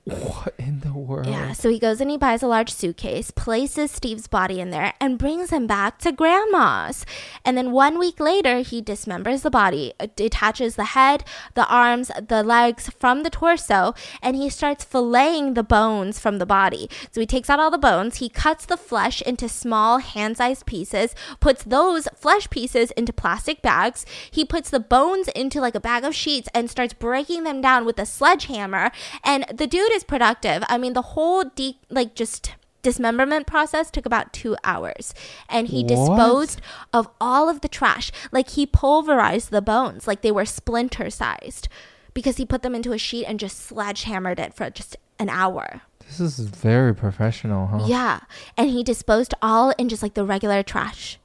What in the world? Yeah, so he goes and he buys a large suitcase, places Steve's body in there, and brings him back to grandma's. And then one week later, he dismembers the body, uh, detaches the head, the arms, the legs from the torso, and he starts filleting the bones from the body. So he takes out all the bones, he cuts the flesh into small hand sized pieces, puts those flesh pieces into plastic bags, he puts the bones into like a bag of sheets and starts breaking them down with a sledgehammer. And the dude is productive. I mean, the whole de- like just dismemberment process took about two hours and he What? disposed of all of the trash like he pulverized the bones like they were splinter sized because he put them into a sheet and just sledgehammered it for just an hour This is very professional, huh? yeah and he disposed all in just like the regular trash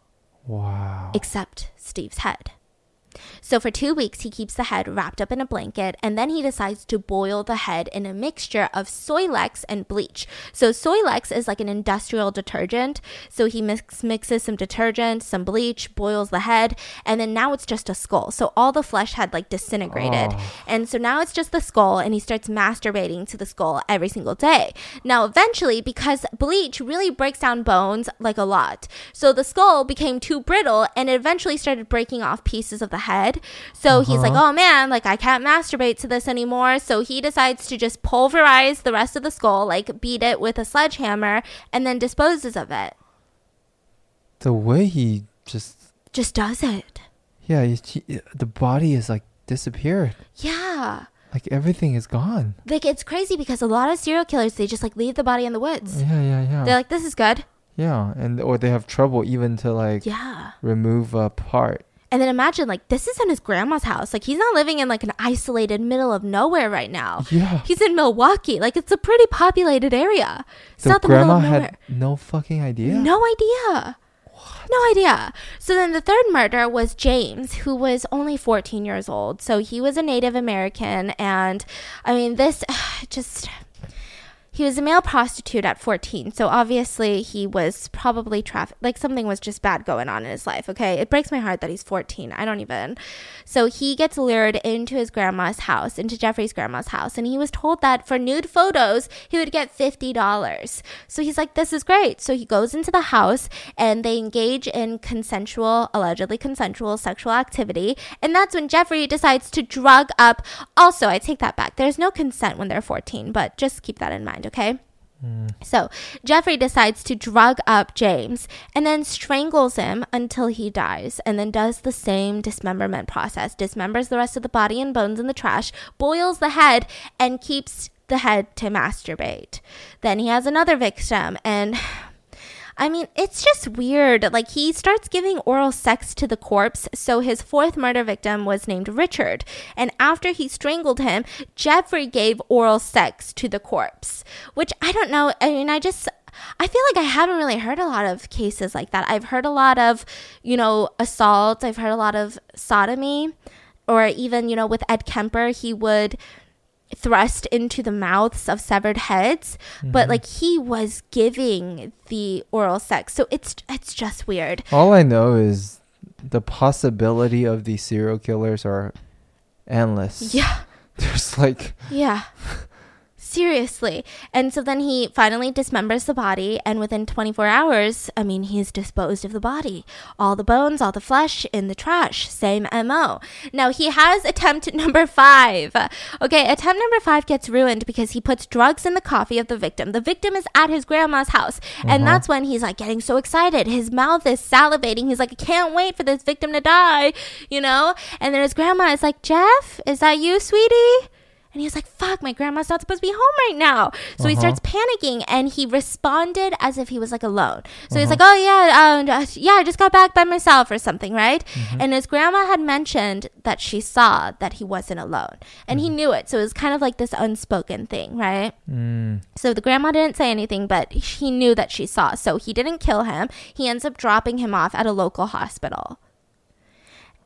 Wow. except steve's head so for two weeks, he keeps the head wrapped up in a blanket, and then he decides to boil the head in a mixture of Soilex and bleach. So Soilex is like an industrial detergent. So he mix, mixes some detergent, some bleach, boils the head, and then now it's just a skull. So all the flesh had like disintegrated, Oh. and so now it's just the skull, and he starts masturbating to the skull every single day. Now eventually, because bleach really breaks down bones like a lot, so the skull became too brittle, and it eventually started breaking off pieces of the head. So he's like, Uh-huh. oh man, like I can't masturbate to this anymore. So he decides to just pulverize the rest of the skull, like beat it with a sledgehammer, and then disposes of it. The way he just Just does it. yeah, he, he- the body is like disappeared. Yeah. Like everything is gone. Like it's crazy because a lot of serial killers they just like leave the body in the woods. Yeah, yeah, yeah. They're like, this is good. yeah, and or they have trouble even to like Yeah. remove a part. And then imagine like this is in his grandma's house. Like he's not living in like an isolated middle of nowhere right now. Yeah. He's in Milwaukee. Like it's a pretty populated area. It's the not the middle grandma of nowhere. had no fucking idea. No idea. No idea. So then the third murder was James, who was only 14 years old. So he was a Native American. And I mean, this just. He was a male prostitute at 14. So obviously he was probably trafficked. Like something was just bad going on in his life. Okay. It breaks my heart that he's 14. I don't even. So he gets lured into his grandma's house, into Jeffrey's grandma's house. And he was told that for nude photos, he would get $50. So he's like, this is great. So he goes into the house and they engage in consensual, allegedly consensual sexual activity. And that's when Jeffrey decides to drug up. Also, I take that back. There's no consent when they're 14, but just keep that in mind, okay? Hmm. So Jeffrey decides to drug up James and then strangles him until he dies, and then does the same dismemberment process. Dismembers the rest of the body and bones in the trash, boils the head, and keeps the head to masturbate. Then he has another victim, and I mean, it's just weird. Like, he starts giving oral sex to the corpse. So, his fourth murder victim was named Richard. And after he strangled him, Jeffrey gave oral sex to the corpse, which I don't know. I mean, I just. I feel like I haven't really heard a lot of cases like that. I've heard a lot of, you know, assault. I've heard a lot of sodomy. Or even, you know, with Ed Kemper, he would thrust into the mouths of severed heads but mm-hmm. like he was giving the oral sex. So it's it's just weird. All I know is the possibility of these serial killers are endless. yeah. There's like yeah seriously. And so then he finally dismembers the body and within 24 hours i mean he's disposed of the body. All the bones all the flesh in the trash same mo now he has attempt number five. Okay attempt number five gets ruined because he puts drugs in the coffee of the victim. The victim is at his grandma's house. And Mhm. that's when he's like getting so excited. His mouth is salivating. He's like i can't wait for this victim to die you know? And then his grandma is like jeff is that you sweetie And he was like, fuck, my grandma's not supposed to be home right now. So he Uh-huh. starts panicking and he responded as if he was like alone. So he's Uh-huh. like, oh, yeah, um, yeah, I just got back by myself or something, right? Mm-hmm. And his grandma had mentioned that she saw that he wasn't alone. And he Mm-hmm. knew it. So it was kind of like this unspoken thing, right? Mm. So the grandma didn't say anything, but he knew that she saw. So he didn't kill him. He ends up dropping him off at a local hospital.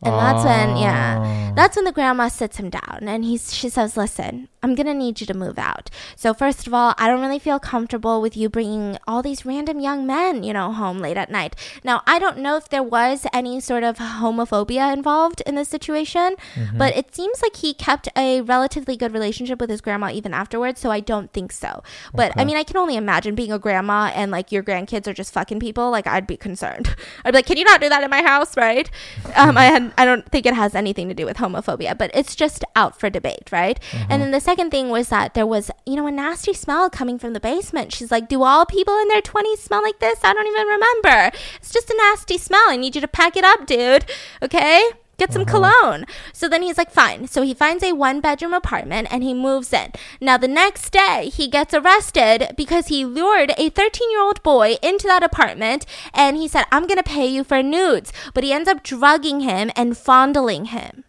And that's when, yeah, Oh. that's when the grandma sits him down and he's, she says, listen, I'm going to need you to move out. So first of all, I don't really feel comfortable with you bringing all these random young men, you know, home late at night. Now, I don't know if there was any sort of homophobia involved in this situation, Mm-hmm. but it seems like he kept a relatively good relationship with his grandma even afterwards. So I don't think so. But I mean, I can only imagine being a grandma and like your grandkids are just fucking people. Like I'd be concerned. I'd be like, can you not do that in my house, right? Um, I had, I don't think it has anything to do with homophobia, but it's just out for debate, right? And then the second thing was that there was, you know, a nasty smell coming from the basement. She's like, do all people in their twenties smell like this? I don't even remember. It's just a nasty smell. I need you to pack it up, dude. Okay. Get some uh-huh. cologne. So then he's like, fine. So he finds a one bedroom apartment and he moves in. Now, the next day, he gets arrested because he lured a 13 year old boy into that apartment and he said, I'm going to pay you for nudes. But he ends up drugging him and fondling him.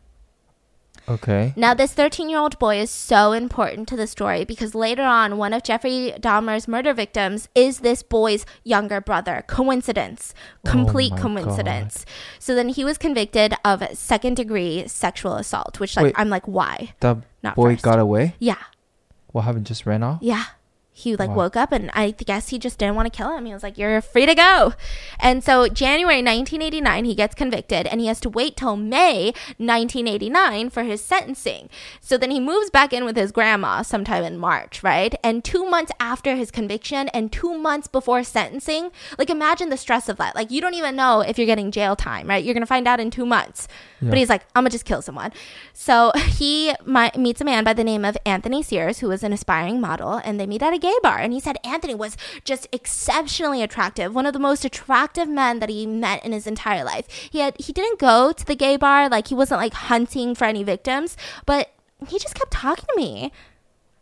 Okay. Now, this 13 year old boy is so important to the story because later on, one of Jeffrey Dahmer's murder victims is this boy's younger brother. Coincidence. Oh Complete Oh coincidence. So then he was convicted of second degree sexual assault, which, like, Wait. I'm like, why? The Not boy first. got away. Yeah. What happened? Just ran off. Yeah. He like Wow. woke up and I guess he just didn't want to kill him. He was like, "You're free to go." And so January 1989, he gets convicted and he has to wait till May 1989 for his sentencing. So then he moves back in with his grandma sometime in March, right? And 2 months after his conviction and 2 months before sentencing, like imagine the stress of that. Like you don't even know if you're getting jail time, right? You're going to find out in 2 months. Yeah. But he's like, I'm gonna just kill someone. So he mi- meets a man by the name of Anthony Sears, who is an aspiring model, and they meet at a gay bar. And he said Anthony was just exceptionally attractive, one of the most attractive men that he met in his entire life. He had he didn't go to the gay bar, like he wasn't like hunting for any victims, but he just kept talking to me.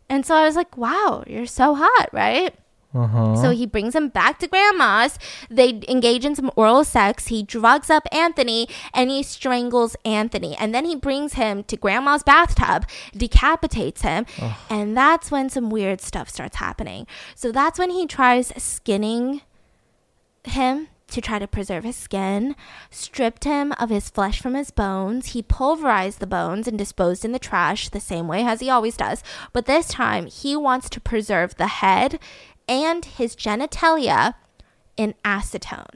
And so I was like, wow, you're so hot, right? Uh huh. So he brings him back to grandma's. They engage in some oral sex. He drugs up Anthony and he strangles Anthony. And then he brings him to grandma's bathtub, decapitates him. And that's when some weird stuff starts happening. So that's when he tries skinning him to try to preserve his skin, stripped him of his flesh from his bones. He pulverized the bones and disposed in the trash the same way as he always does. But this time, he wants to preserve the head and his genitalia in acetone.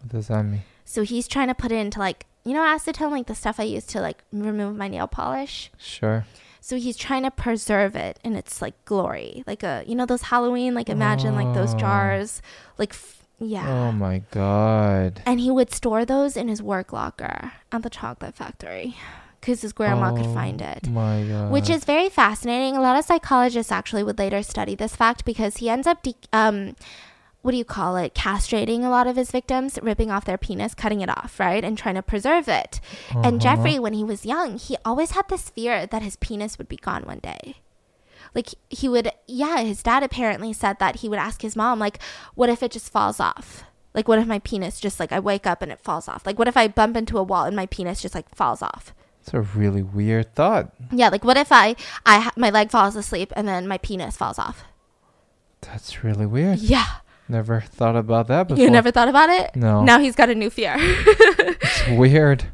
what does that mean? So he's trying to put it into like, you know, acetone, like the stuff I use to like remove my nail polish. Sure. So he's trying to preserve it in its like glory, like a you know those Halloween like imagine like those Oh. jars, like f- yeah. Oh my god. And he would store those in his work locker at the chocolate factory because his grandma could Oh find it. My god. Which is very fascinating. A lot of psychologists actually would later study this fact because he ends up, de- um, what do you call it, castrating a lot of his victims, ripping off their penis, cutting it off, right? And trying to preserve it. And Uh-huh. Jeffrey, when he was young, he always had this fear that his penis would be gone one day. Like he would, yeah, his dad apparently said that he would ask his mom, like, what if it just falls off? Like, what if my penis just like I wake up and it falls off? Like, what if I bump into a wall and my penis just like falls off? It's a really weird thought. Yeah, like what if I I my leg falls asleep and then my penis falls off? That's really weird. Yeah. Never thought about that before. You never thought about it? No. Now he's got a new fear. It's weird.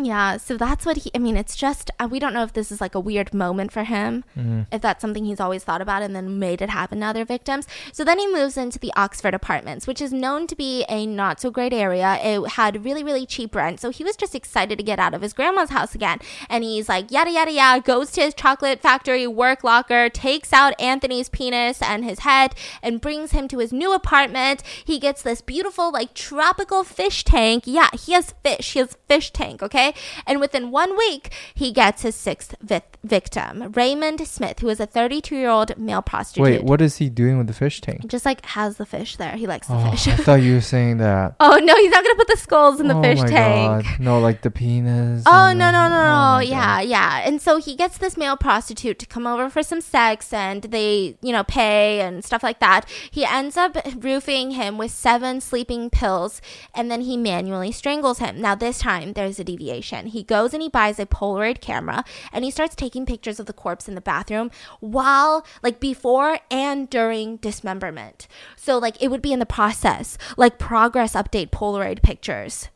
Yeah, so that's what he I mean, it's just uh, we don't know if this is like a weird moment for him. Mm. if that's something he's always thought about and then made it happen to other victims. So then he moves into the Oxford Apartments, which is known to be a not so great area. It had really, really cheap rent. So he was just excited to get out of his grandma's house again. And he's like, yada, yada, yada, goes to his chocolate factory work locker, takes out Anthony's penis and his head, and brings him to his new apartment. He gets this beautiful, like, tropical fish tank. Yeah, he has fish. He has fish tank, okay? And within one week, he gets his sixth vi- victim, Raymond Smith, who is a 32 year old male prostitute. Wait, what is he doing with the fish tank? Just like has the fish there. He likes the Oh, fish. I thought you were saying that. oh, no, he's not going to put the skulls in the oh fish tank. God. No, like the penis. Oh no no no oh no! my yeah God. yeah, and so he gets this male prostitute to come over for some sex, and they you know pay and stuff like that. He ends up roofing him with seven sleeping pills, and then he manually strangles him. Now this time there's a deviation. He goes and he buys a Polaroid camera, and he starts taking pictures of the corpse in the bathroom while like before and during dismemberment. So like it would be in the process, like progress update Polaroid pictures.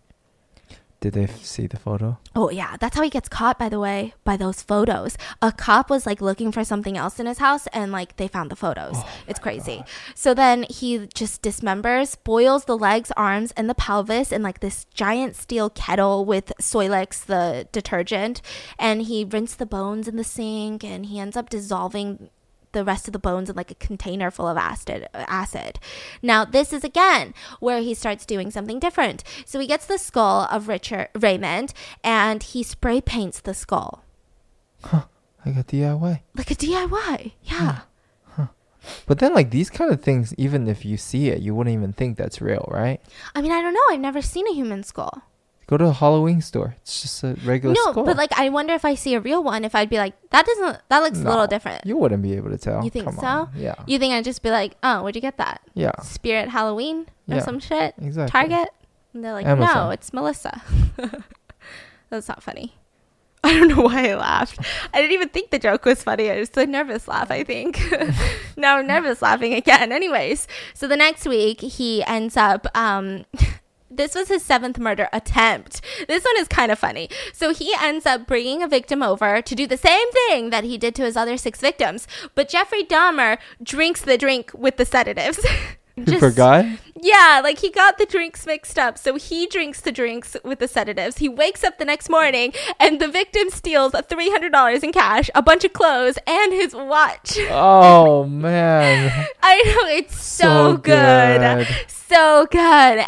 Did they f- see the photo? Oh yeah, that's how he gets caught by the way, by those photos. A cop was like looking for something else in his house and like they found the photos. Oh it's crazy. So then he just dismembers, boils the legs, arms and the pelvis in like this giant steel kettle with Soilex the detergent and he rinsed the bones in the sink and he ends up dissolving the rest of the bones in like a container full of acid acid. Now this is again where he starts doing something different. So he gets the skull of Richard Raymond and he spray paints the skull. huh Like a DIY. Like a DIY. Yeah. But then, like these kind of things, even if you see it, you wouldn't even think that's real, right? I mean, I don't know. I've never seen a human skull. Go to a Halloween store. It's just a regular store. no, skull. but like I wonder if I see a real one if I'd be like that doesn't that looks a little different. You wouldn't be able to tell. You think Come so? on. Yeah. You think I'd just be like, "Oh, where'd you get that? Yeah. Spirit Halloween or Yeah. some shit? Exactly. Target?" And they're like, "No, it's Melissa." That's not funny. I don't know why I laughed. I didn't even think the joke was funny. I was a nervous laugh, I think. now I'm nervous laughing again. Anyways, so the next week he ends up um this was his seventh murder attempt. This one is kind of funny. So he ends up bringing a victim over to do the same thing that he did to his other six victims, but Jeffrey Dahmer drinks the drink with the sedatives. You forgot? Yeah, like he got the drinks mixed up. So he drinks the drinks with the sedatives. He wakes up the next morning and the victim steals $300 in cash, a bunch of clothes, and his watch. Oh man. I know, it's so, So good. good. So good.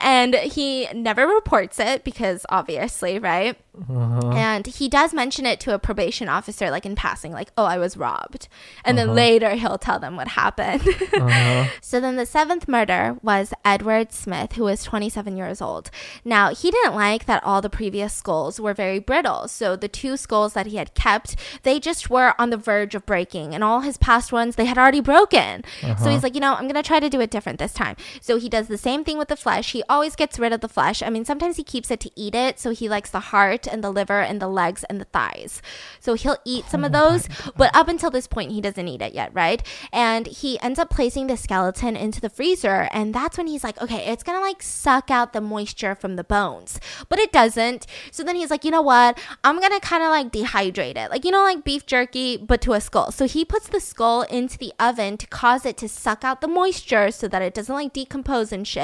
And he never reports it because obviously, right? Uh-huh. And he does mention it to a probation officer, like in passing, like, oh, I was robbed. And Uh-huh. then later he'll tell them what happened. Uh-huh. So then the seventh murder was Edward Smith, who was 27 years old. Now, he didn't like that all the previous skulls were very brittle. So the two skulls that he had kept, they just were on the verge of breaking. And all his past ones, they had already broken. So he's like, you know, I'm going to try to do it different this time. So he does the same thing with the flesh. He always gets rid of the flesh. I mean, sometimes he keeps it to eat it. So he likes the heart and the liver and the legs and the thighs. So he'll eat some oh of those. But up until this point, he doesn't eat it yet, right? And he ends up placing the skeleton into the freezer. And that's when he's like, okay, it's going to like suck out the moisture from the bones. But it doesn't. So then he's like, you know what? I'm going to kind of like dehydrate it. Like, you know, like beef jerky, but to a skull. So he puts the skull into the oven to cause it to suck out the moisture so that it doesn't like decompose and shit.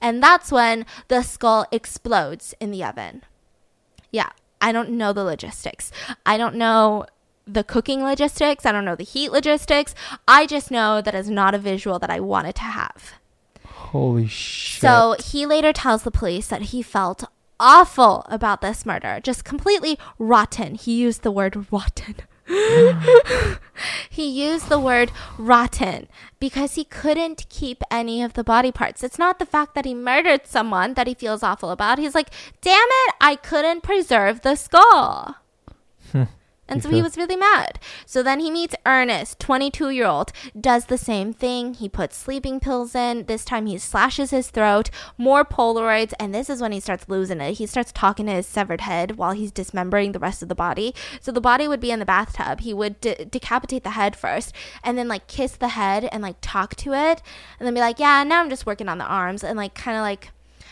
And that's when the skull explodes in the oven. Yeah, I don't know the logistics. I don't know the cooking logistics. I don't know the heat logistics. I just know that is not a visual that I wanted to have. Holy shit. So he later tells the police that he felt awful about this murder, just completely rotten. He used the word rotten. he used the word rotten because he couldn't keep any of the body parts. It's not the fact that he murdered someone that he feels awful about. He's like, damn it, I couldn't preserve the skull. And so he was really mad. So then he meets Ernest, 22 year old, does the same thing. He puts sleeping pills in. This time he slashes his throat, more Polaroids, and this is when he starts losing it. He starts talking to his severed head while he's dismembering the rest of the body. So the body would be in the bathtub. He would de- decapitate the head first and then like kiss the head and like talk to it and then be like, yeah, now I'm just working on the arms and like kind of like.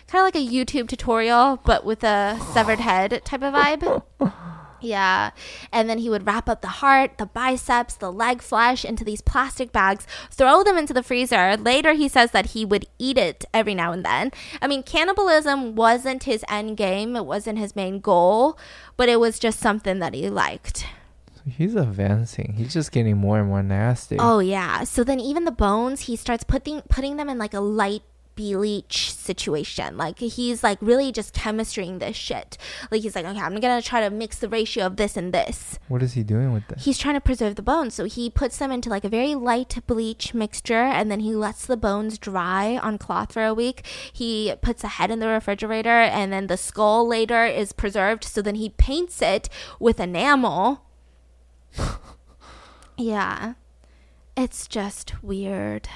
Kind of like a YouTube tutorial, but with a severed head type of vibe. Yeah. And then he would wrap up the heart, the biceps, the leg flesh into these plastic bags, throw them into the freezer. Later, he says that he would eat it every now and then. I mean, cannibalism wasn't his end game, it wasn't his main goal, but it was just something that he liked. He's advancing. He's just getting more and more nasty. Oh, yeah. So then, even the bones, he starts putting, putting them in like a light bleach situation. Like he's like really just chemistrying this shit. Like he's like, okay, I'm gonna try to mix the ratio of this and this. What is he doing with this? He's trying to preserve the bones, so he puts them into like a very light bleach mixture, and then he lets the bones dry on cloth for a week. He puts a head in the refrigerator, and then the skull later is preserved. So then he paints it with enamel. yeah, it's just weird.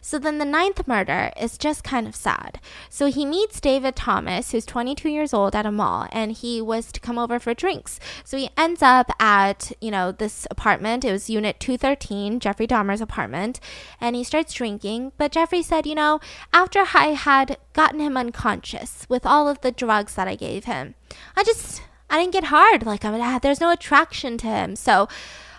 So then the ninth murder is just kind of sad. So he meets David Thomas, who's 22 years old, at a mall, and he was to come over for drinks. So he ends up at, you know, this apartment. It was Unit 213, Jeffrey Dahmer's apartment, and he starts drinking. But Jeffrey said, you know, after I had gotten him unconscious with all of the drugs that I gave him, I just, I didn't get hard. Like, I, ah, there's no attraction to him. So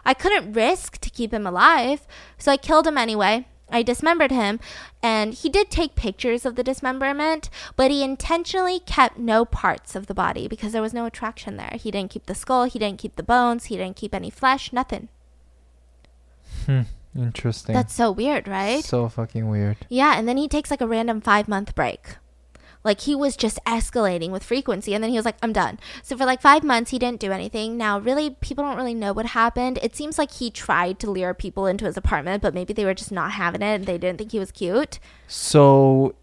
I couldn't risk to keep him alive. So I killed him anyway. I dismembered him, and he did take pictures of the dismemberment, but he intentionally kept no parts of the body because there was no attraction there. He didn't keep the skull, he didn't keep the bones, he didn't keep any flesh, nothing. Hmm. Interesting. That's so weird, right? So fucking weird. Yeah, and then he takes like a random five month break. Like he was just escalating with frequency. And then he was like, I'm done. So for like five months, he didn't do anything. Now, really, people don't really know what happened. It seems like he tried to lure people into his apartment, but maybe they were just not having it. and They didn't think he was cute. So,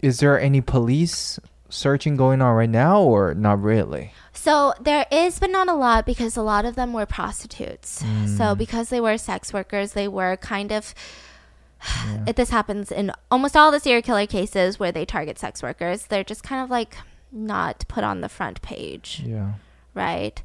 is there any police searching going on right now or not really? So there is, but not a lot because a lot of them were prostitutes. Mm. So because they were sex workers, they were kind of yeah. It, this happens in almost all the serial killer cases where they target sex workers. They're just kind of like not put on the front page. Yeah. Right.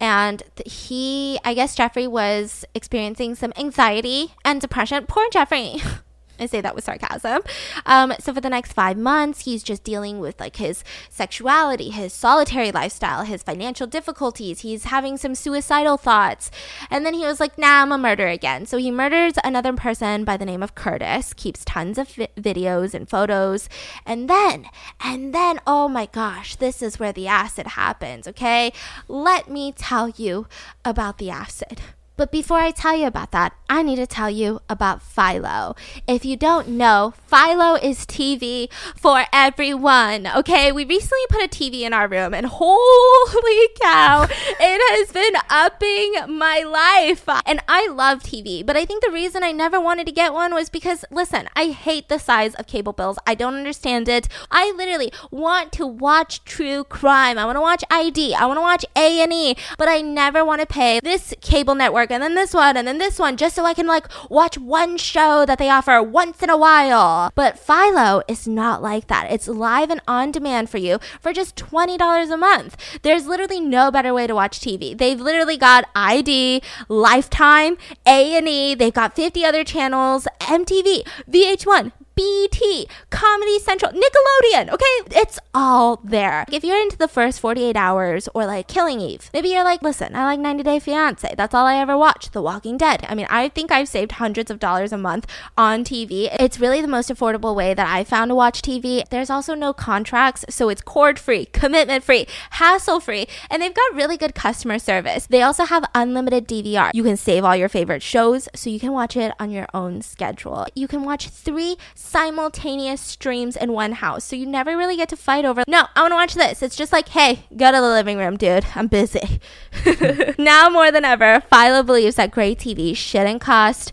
And he, I guess Jeffrey was experiencing some anxiety and depression. Poor Jeffrey. I say that with sarcasm. Um, so for the next five months, he's just dealing with like his sexuality, his solitary lifestyle, his financial difficulties. He's having some suicidal thoughts. And then he was like, nah, I'm a murderer again. So he murders another person by the name of Curtis, keeps tons of vi- videos and photos. And then, and then, oh my gosh, this is where the acid happens, okay? Let me tell you about the acid. But before I tell you about that, I need to tell you about Philo. If you don't know, Philo is TV for everyone. Okay, we recently put a TV in our room, and holy cow, it has been upping my life. And I love TV, but I think the reason I never wanted to get one was because, listen, I hate the size of cable bills. I don't understand it. I literally want to watch true crime. I want to watch ID. I want to watch A and E, but I never want to pay this cable network and then this one and then this one just so I can like watch one show that they offer once in a while. But Philo is not like that. It's live and on demand for you for just $20 a month. There's literally no better way to watch TV. They've literally got ID, Lifetime, A&E, they've got 50 other channels, MTV, VH1, BT, Comedy Central, Nickelodeon. Okay, it's all there. If you're into the first 48 hours or like Killing Eve, maybe you're like, listen, I like 90 Day Fiance. That's all I ever watched. The Walking Dead. I mean, I think I've saved hundreds of dollars a month on TV. It's really the most affordable way that I found to watch TV. There's also no contracts, so it's cord free, commitment free, hassle free, and they've got really good customer service. They also have unlimited DVR. You can save all your favorite shows so you can watch it on your own schedule. You can watch three simultaneous streams in one house. So you never really get to fight over, no, I want to watch this. It's just like, hey, go to the living room, dude. I'm busy. now more than ever, Philo believes that great TV shouldn't cost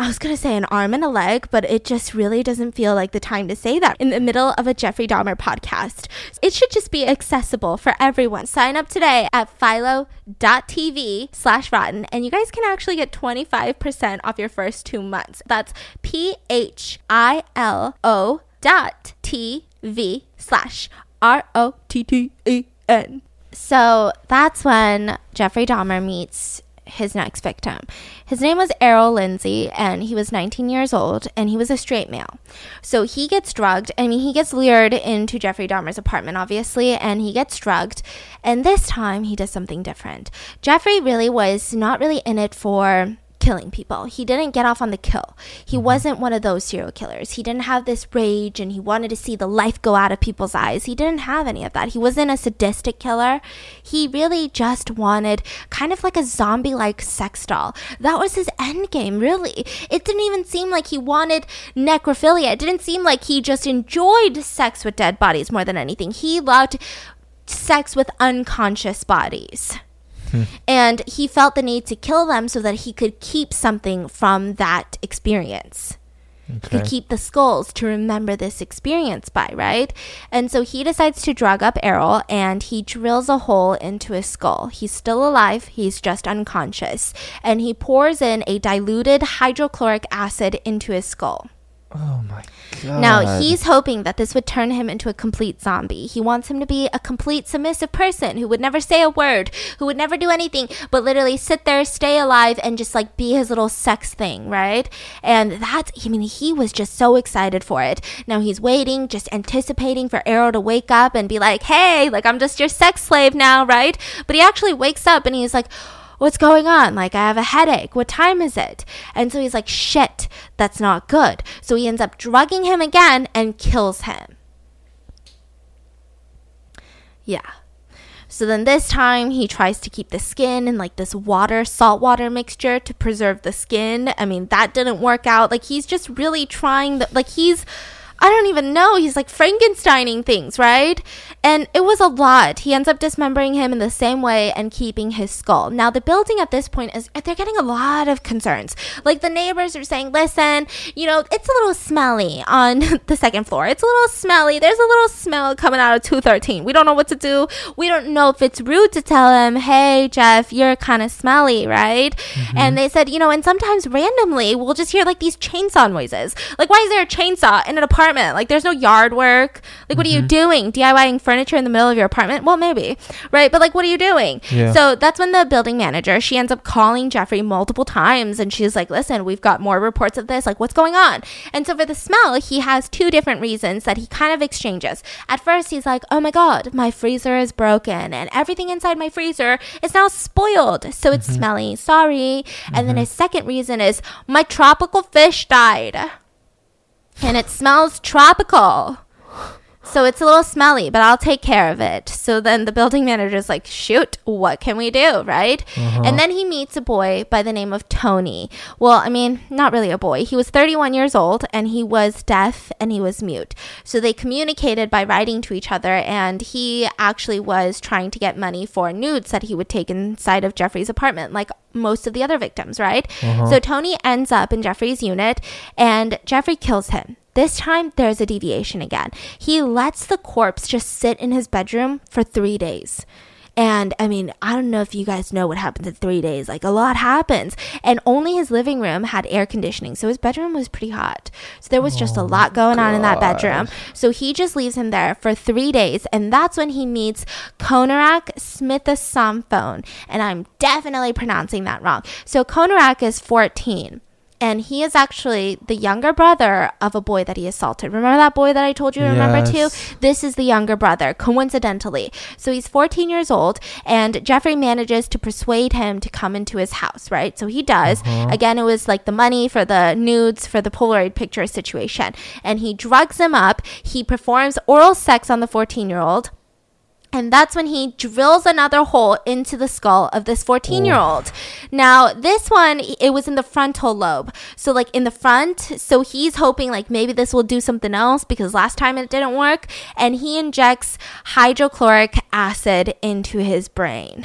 I was going to say an arm and a leg, but it just really doesn't feel like the time to say that in the middle of a Jeffrey Dahmer podcast. It should just be accessible for everyone. Sign up today at philo.tv slash rotten, and you guys can actually get 25% off your first two months. That's P H I L O dot TV slash R O T T E N. So that's when Jeffrey Dahmer meets his next victim. His name was Errol Lindsey, and he was 19 years old, and he was a straight male. So he gets drugged. I mean, he gets lured into Jeffrey Dahmer's apartment, obviously, and he gets drugged. And this time, he does something different. Jeffrey really was not really in it for killing people. He didn't get off on the kill. He Mm-hmm. wasn't one of those serial killers. He didn't have this rage and he wanted to see the life go out of people's eyes. He didn't have any of that. He wasn't a sadistic killer. He really just wanted kind of like a zombie like sex doll. That was his end game, really. It didn't even seem like he wanted necrophilia. It didn't seem like he just enjoyed sex with dead bodies more than anything. He loved sex with unconscious bodies. And he felt the need to kill them so that he could keep something from that experience. He could keep the skulls to remember this experience by, right? And so he decides to drug up Errol and he drills a hole into his skull. He's still alive, he's just unconscious. And he pours in a diluted hydrochloric acid into his skull. Oh my god. Now, he's hoping that this would turn him into a complete zombie. He wants him to be a complete submissive person who would never say a word, who would never do anything, but literally sit there, stay alive, and just like be his little sex thing, right? And that's, I mean, he was just so excited for it. Now he's waiting, just anticipating for Errol to wake up and be like, hey, like I'm just your sex slave now, right? But he actually wakes up and he's like, What's going on? Like, I have a headache. What time is it? And so he's like, shit, that's not good. So he ends up drugging him again and kills him. Yeah. So then this time he tries to keep the skin in like this water, salt water mixture to preserve the skin. I mean, that didn't work out. Like, he's just really trying, the, like, he's. I don't even know. He's like Frankensteining things, right? And it was a lot. He ends up dismembering him in the same way and keeping his skull. Now, the building at this point is, they're getting a lot of concerns. Like, the neighbors are saying, listen, you know, it's a little smelly on the second floor. It's a little smelly. There's a little smell coming out of 213. We don't know what to do. We don't know if it's rude to tell him, hey, Jeff, you're kind of smelly, right? Mm-hmm. And they said, you know, and sometimes randomly we'll just hear like these chainsaw noises. Like, why is there a chainsaw in an apartment? Like, there's no yard work. Like, what are you mm-hmm. doing? DIYing furniture in the middle of your apartment? Well, maybe, right? But like, what are you doing? Yeah. So that's when the building manager she ends up calling Jeffrey multiple times, and she's like, "Listen, we've got more reports of this. Like, what's going on?" And so for the smell, he has two different reasons that he kind of exchanges. At first, he's like, "Oh my god, my freezer is broken, and everything inside my freezer is now spoiled, so it's mm-hmm. smelly. Sorry." And then mm-hmm. his second reason is, "My tropical fish died." And it smells tropical. So it's a little smelly, but I'll take care of it. So then the building manager's like, shoot, what can we do? Right? Uh-huh. And then he meets a boy by the name of Tony. Well, I mean, not really a boy. He was 31 years old and he was deaf and he was mute. So they communicated by writing to each other and he actually was trying to get money for nudes that he would take inside of Jeffrey's apartment, like most of the other victims, right? Uh-huh. So Tony ends up in Jeffrey's unit and Jeffrey kills him. This time, there's a deviation again. He lets the corpse just sit in his bedroom for three days. And I mean, I don't know if you guys know what happens in three days. Like, a lot happens. And only his living room had air conditioning. So his bedroom was pretty hot. So there was just a oh lot going on in that bedroom. So he just leaves him there for three days. And that's when he meets Konerak Smithasamphone. And I'm definitely pronouncing that wrong. So Konerak is 14 and he is actually the younger brother of a boy that he assaulted. Remember that boy that I told you to remember too? This is the younger brother, coincidentally. So he's 14 years old, and Jeffrey manages to persuade him to come into his house, right? So he does. Uh-huh. Again, it was like the money for the nudes for the Polaroid picture situation. And he drugs him up. He performs oral sex on the 14 year old. And that's when he drills another hole into the skull of this 14 year old. Now, this one, it was in the frontal lobe. So, like in the front. So, he's hoping like maybe this will do something else because last time it didn't work. And he injects hydrochloric acid into his brain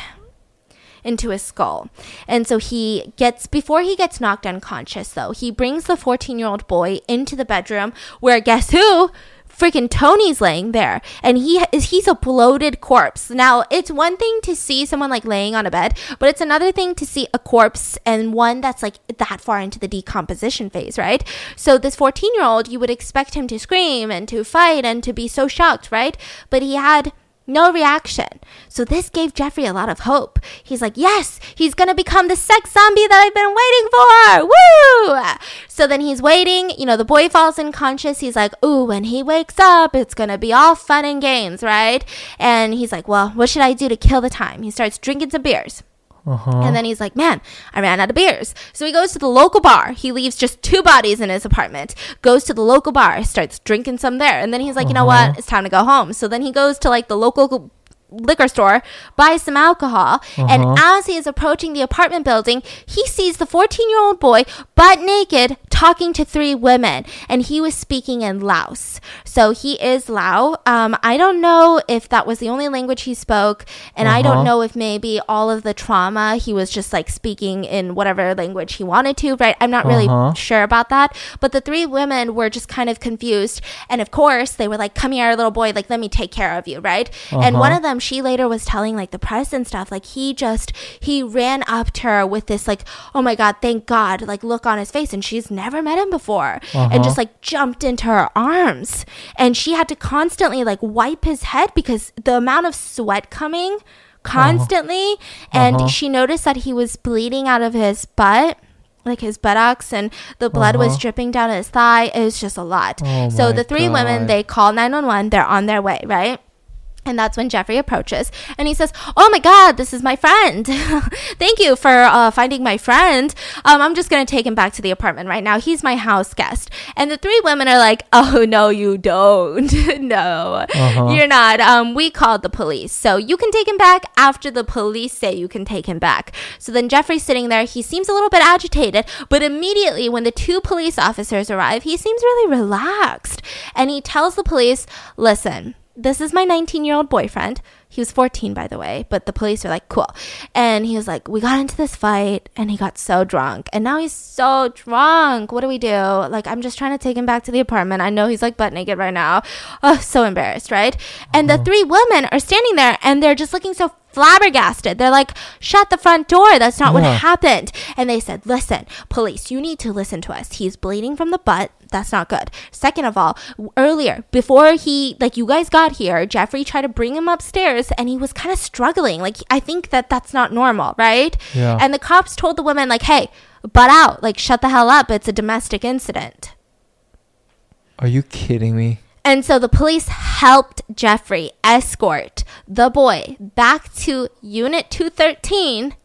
into his skull. And so he gets, before he gets knocked unconscious, though, he brings the 14 year old boy into the bedroom where guess who? Freaking Tony's laying there, and he he's a bloated corpse. Now it's one thing to see someone like laying on a bed, but it's another thing to see a corpse and one that's like that far into the decomposition phase, right? So this 14 year old, you would expect him to scream and to fight and to be so shocked, right? But he had no reaction. So this gave Jeffrey a lot of hope. He's like, yes, he's gonna become the sex zombie that I've been waiting for. Woo! So then he's waiting. You know, the boy falls unconscious. He's like, ooh, when he wakes up, it's gonna be all fun and games, right? And he's like, well, what should I do to kill the time? He starts drinking some beers. Uh-huh. And then he's like, man, I ran out of beers. So he goes to the local bar. He leaves just two bodies in his apartment, goes to the local bar, starts drinking some there. And then he's like, you know Uh-huh. what? It's time to go home. So then he goes to like the local liquor store, buys some alcohol. And Uh-huh. as he is approaching the apartment building, he sees the 14 year old boy butt naked talking to three women. And he was speaking in Laos. So he is Lao. Um, I don't know if that was the only language he spoke. And I don't Uh-huh. know if maybe all of the trauma he was just like speaking in whatever language he wanted to, right? I'm not really Uh-huh. sure about that. But the three women were just kind of confused. And of course, they were like, come here, little boy, like, let me take care of you, right? And one Uh-huh. of them, she later was telling like the press and stuff, like, he just, he ran up to her with this, like, oh my God, thank God, like, look on his face. And she's never met him before. And Uh-huh. just like jumped into her arms. And she had to constantly like wipe his head because the amount of sweat coming constantly. And Uh-huh. she noticed that he was bleeding out of his butt. Like his buttocks and the blood was Uh-huh. dripping down his thigh. It was just a lot. Oh so the three women, they call 911. They're on their way, right? And that's when Jeffrey approaches and he says, Oh my God, this is my friend. Thank you for uh, finding my friend. Um, I'm just going to take him back to the apartment right now. He's my house guest. And the three women are like, Oh, no, you don't. no, Uh-huh. you're not. Um, we called the police. So you can take him back after the police say you can take him back. So then Jeffrey's sitting there. He seems a little bit agitated, but immediately when the two police officers arrive, he seems really relaxed. And he tells the police, Listen, this is my 19 year old boyfriend. He was 14, by the way, but the police are like, cool. And he was like, we got into this fight and he got so drunk. And now he's so drunk. What do we do? Like, I'm just trying to take him back to the apartment. I know he's like butt naked right now. Oh, so embarrassed, right? And the uh-huh. three women are standing there and they're just looking so flabbergasted. They're like, shut the front door. That's not what happened. And they said, listen, police, you need to listen to us. He's bleeding from the butt. That's not good. Second of all, earlier, before he, like, you guys got here, Jeffrey tried to bring him upstairs and he was kind of struggling. Like, I think that that's not normal, right? Yeah. And the cops told the woman, like, hey, butt out. Like, shut the hell up. It's a domestic incident. Are you kidding me? And so the police helped Jeffrey escort the boy back to Unit 213.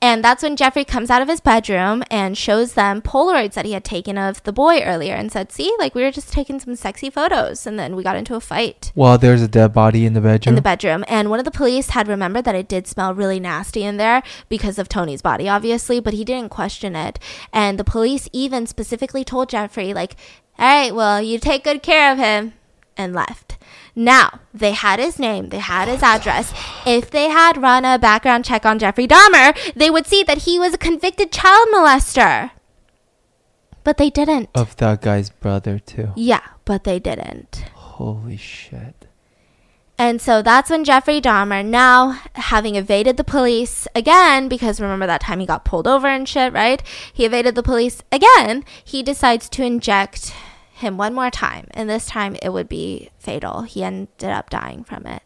And that's when Jeffrey comes out of his bedroom and shows them Polaroids that he had taken of the boy earlier and said, See, like we were just taking some sexy photos. And then we got into a fight Well, there's a dead body in the bedroom. in the bedroom. And one of the police had remembered that it did smell really nasty in there because of Tony's body, obviously, but he didn't question it. And the police even specifically told Jeffrey, like, all right, well, you take good care of him, and left. Now, they had his name, they had his address. If they had run a background check on Jeffrey Dahmer, they would see that he was a convicted child molester. But they didn't. of that guy's brother too. Yeah, but they didn't. Holy shit. And so that's when Jeffrey Dahmer, now having evaded the police again, because remember that time he got pulled over and shit, right? He evaded the police again. He decides to inject him one more time. And this time it would be fatal. He ended up dying from it.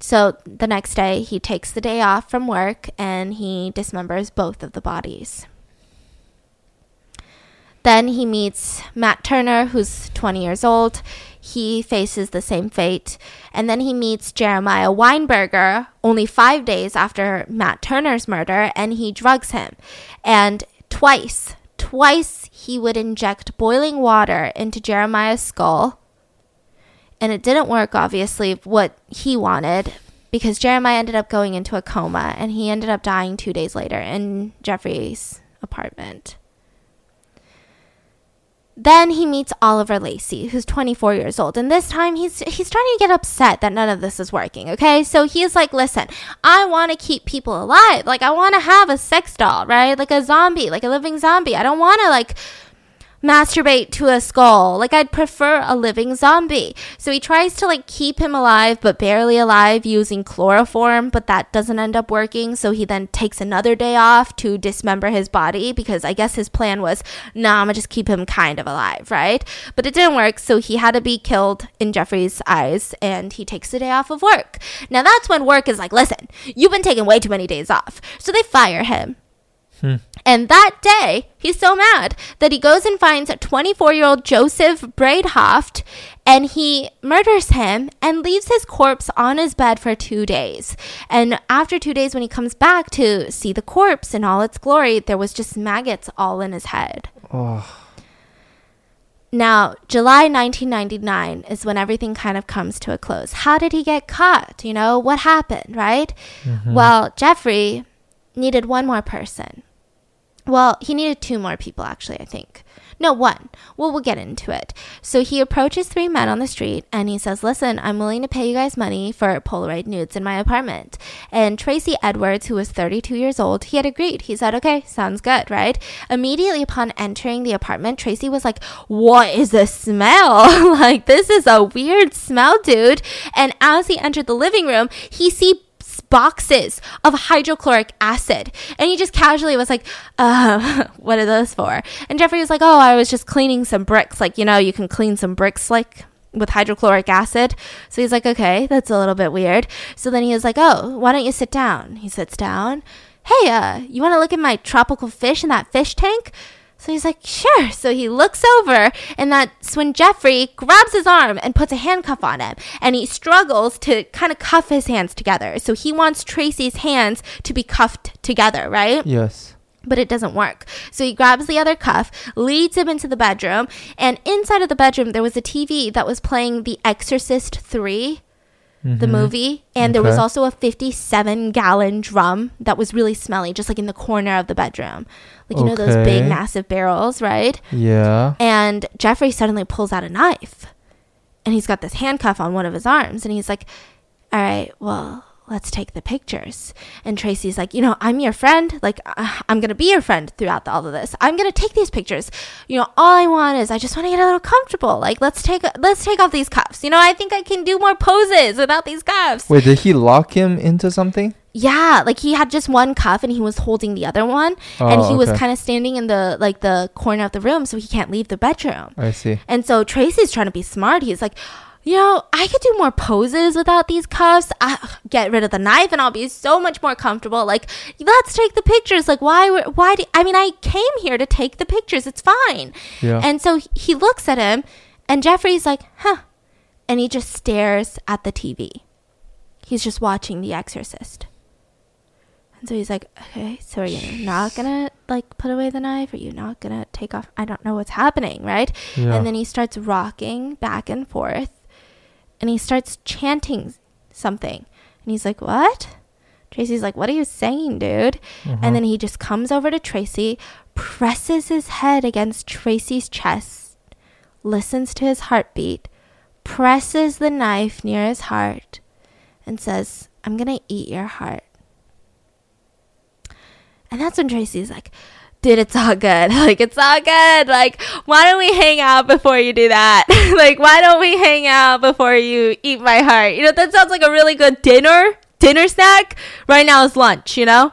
So the next day, he takes the day off from work and he dismembers both of the bodies. Then he meets Matt Turner, who's 20 years old. He faces the same fate. And then he meets Jeremiah Weinberger only five days after Matt Turner's murder, and he drugs him. And twice, twice he would inject boiling water into Jeremiah's skull. And it didn't work, obviously, what he wanted, because Jeremiah ended up going into a coma and he ended up dying two days later in Jeffrey's apartment. Then he meets Oliver Lacy, who's 24 years old, and this time he's he's trying to get upset that none of this is working. Okay, so he's like, "Listen, I want to keep people alive. Like, I want to have a sex doll, right? Like a zombie, like a living zombie. I don't want to like masturbate to a skull. Like I'd prefer a living zombie. So he tries to like keep him alive but barely alive using chloroform, but that doesn't end up working. So he then takes another day off to dismember his body because I guess his plan was, nah, I'm gonna just keep him kind of alive, right? But it didn't work, so he had to be killed in Jeffrey's eyes and he takes a day off of work. Now that's when work is like, listen, you've been taking way too many days off. So they fire him. Hmm. And that day, he's so mad that he goes and finds 24 year old Joseph Bradehoft and he murders him and leaves his corpse on his bed for two days. And after two days, when he comes back to see the corpse in all its glory, there was just maggots all in his head. Oh. Now, July 1999 is when everything kind of comes to a close. How did he get caught? You know, what happened, right? Mm-hmm. Well, Jeffrey needed one more person. Well, he needed two more people, actually, I think. No, one. Well, we'll get into it. So he approaches three men on the street and he says, Listen, I'm willing to pay you guys money for Polaroid nudes in my apartment. And Tracy Edwards, who was 32 years old, he had agreed. He said, Okay, sounds good, right? Immediately upon entering the apartment, Tracy was like, What is this smell? like, this is a weird smell, dude. And as he entered the living room, he see boxes of hydrochloric acid. And he just casually was like, uh, what are those for? And Jeffrey was like, oh, I was just cleaning some bricks. Like, you know, you can clean some bricks like with hydrochloric acid. So he's like, okay, that's a little bit weird. So then he was like, oh, why don't you sit down? He sits down. Hey, uh, you want to look at my tropical fish in that fish tank? So he's like, sure. So he looks over, and that's when Jeffrey grabs his arm and puts a handcuff on him. And he struggles to kind of cuff his hands together. So he wants Tracy's hands to be cuffed together, right? Yes. But it doesn't work. So he grabs the other cuff, leads him into the bedroom, and inside of the bedroom, there was a TV that was playing The Exorcist 3 the mm-hmm. movie and there was also a 57 gallon drum that was really smelly just like in the corner of the bedroom. Like you know those big massive barrels right? Yeah. and jeffrey suddenly pulls out a knife and he's got this handcuff on one of his arms and he's like all right well let's take the pictures. And tracy's like you know i'm your friend. Like uh, i'm gonna be your friend throughout the, all of this. I'm gonna take these pictures. You know all i want is i just want to get a little comfortable. Like let's take let's take off these cuffs. You know i think i can do more poses without these cuffs. Wait, did he lock him into something? yeah, like he had just one cuff and he was holding the other one, and Oh, he was kind of standing in the like the corner of the room, so he can't leave the bedroom. I see. And so Tracy's trying to be smart. He's like, you know, I could do more poses without these cuffs. I, get rid of the knife, and I'll be so much more comfortable. Like, let's take the pictures. Like, why? Why? Do, I mean, I came here to take the pictures. It's fine. Yeah. And so he looks at him, and Jeffrey's like, huh, and he just stares at the TV. He's just watching The Exorcist. And so he's like, okay, so are you not gonna like put away the knife? Are you not gonna take off? I don't know what's happening, right? Yeah. And then he starts rocking back and forth and he starts chanting something. And he's like, what? Tracy's like, what are you saying, dude? Uh-huh. And then he just comes over to Tracy, presses his head against Tracy's chest, listens to his heartbeat, presses the knife near his heart, and says, I'm gonna eat your heart. And that's when Tracy's like, dude, it's all good. Like, it's all good. Like, why don't we hang out before you do that? like, why don't we hang out before you eat my heart? You know, that sounds like a really good dinner, dinner snack. Right now is lunch, you know?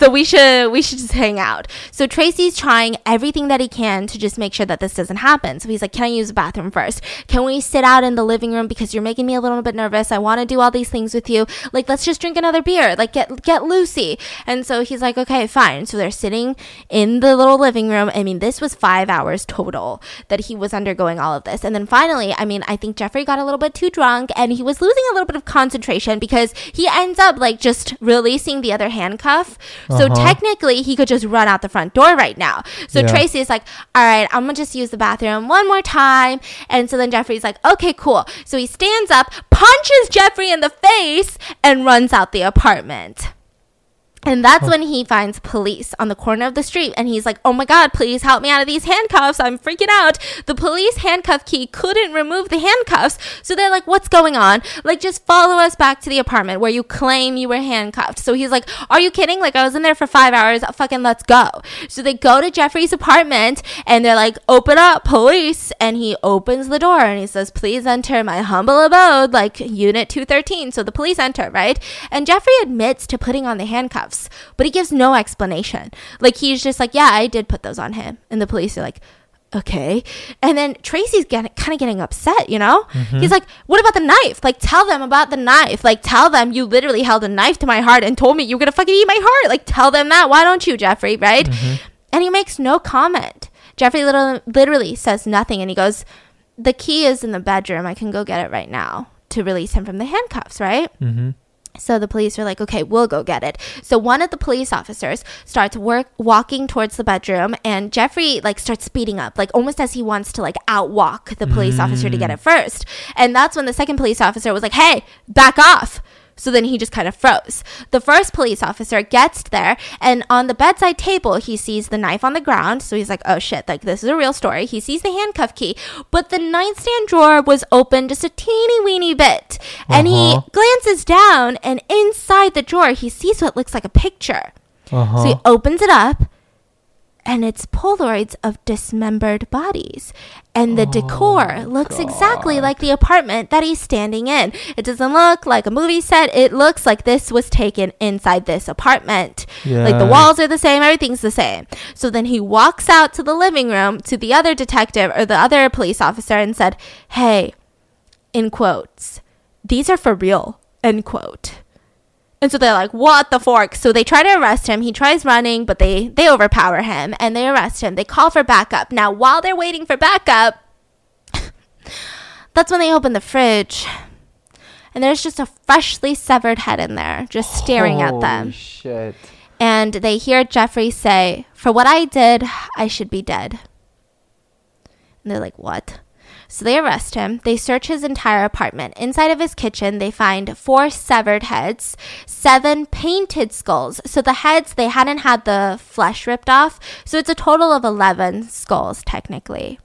So we should we should just hang out. So Tracy's trying everything that he can to just make sure that this doesn't happen. So he's like, "Can I use the bathroom first? Can we sit out in the living room because you're making me a little bit nervous. I want to do all these things with you. Like, let's just drink another beer. Like, get get Lucy." And so he's like, "Okay, fine." So they're sitting in the little living room. I mean, this was 5 hours total that he was undergoing all of this. And then finally, I mean, I think Jeffrey got a little bit too drunk and he was losing a little bit of concentration because he ends up like just releasing the other handcuff. So Uh-huh. technically, he could just run out the front door right now. So Yeah. Tracy is like, all right, I'm gonna just use the bathroom one more time. And so then Jeffrey's like, okay, cool. So he stands up, punches Jeffrey in the face, and runs out the apartment. And that's when he finds police on the corner of the street. And he's like, oh my God, please help me out of these handcuffs. I'm freaking out. The police handcuff key couldn't remove the handcuffs. So they're like, what's going on? Like, just follow us back to the apartment where you claim you were handcuffed. So he's like, are you kidding? Like, I was in there for five hours. Fucking let's go. So they go to Jeffrey's apartment and they're like, open up, police. And he opens the door and he says, please enter my humble abode, like unit 213. So the police enter, right? And Jeffrey admits to putting on the handcuffs, but he gives no explanation. Like, he's just like, yeah, I did put those on him. And the police are like, okay. And then Tracy's getting kind of getting upset, you know? He's like, what about the knife? Like, tell them about the knife. Like, tell them you literally held a knife to my heart and told me you were going to fucking eat my heart. Like, tell them that. Why don't you, Jeffrey? Right? And he makes no comment. Jeffrey literally, literally says nothing and he goes, the key is in the bedroom. I can go get it right now to release him from the handcuffs, right? Mm-hmm. So the police are like, okay, we'll go get it. So one of the police officers starts work walking towards the bedroom, and Jeffrey like starts speeding up, like almost as he wants to like outwalk the police officer to get it mm. first. And that's when the second police officer was like, hey, back off. So then he just kind of froze. The first police officer gets there, and on the bedside table, he sees the knife on the ground. So he's like, oh shit, like this is a real story. He sees the handcuff key, but the nightstand drawer was open just a teeny weeny bit. And he Uh-huh. glances down, and inside the drawer, he sees what looks like a picture. Uh-huh. So he opens it up, and it's Polaroids of dismembered bodies. And the decor oh, looks exactly like the apartment that he's standing in. It doesn't look like a movie set. It looks like this was taken inside this apartment. Like the walls are the same, everything's the same. So then he walks out to the living room to the other detective or the other police officer and said, Hey, in quotes, these are for real, end quote. And so they're like, "What the fork?" So they try to arrest him. He tries running, but they they overpower him and they arrest him. They call for backup. Now, while they're waiting for backup, that's when they open the fridge. And there's just a freshly severed head in there, just staring at Holy them. Shit. And they hear Jeffrey say, For what I did, I should be dead. And they're like, What? So they arrest him. They search his entire apartment. Inside of his kitchen, they find four severed heads, seven painted skulls. So the heads, they hadn't had the flesh ripped off. So it's a total of 11 skulls, technically.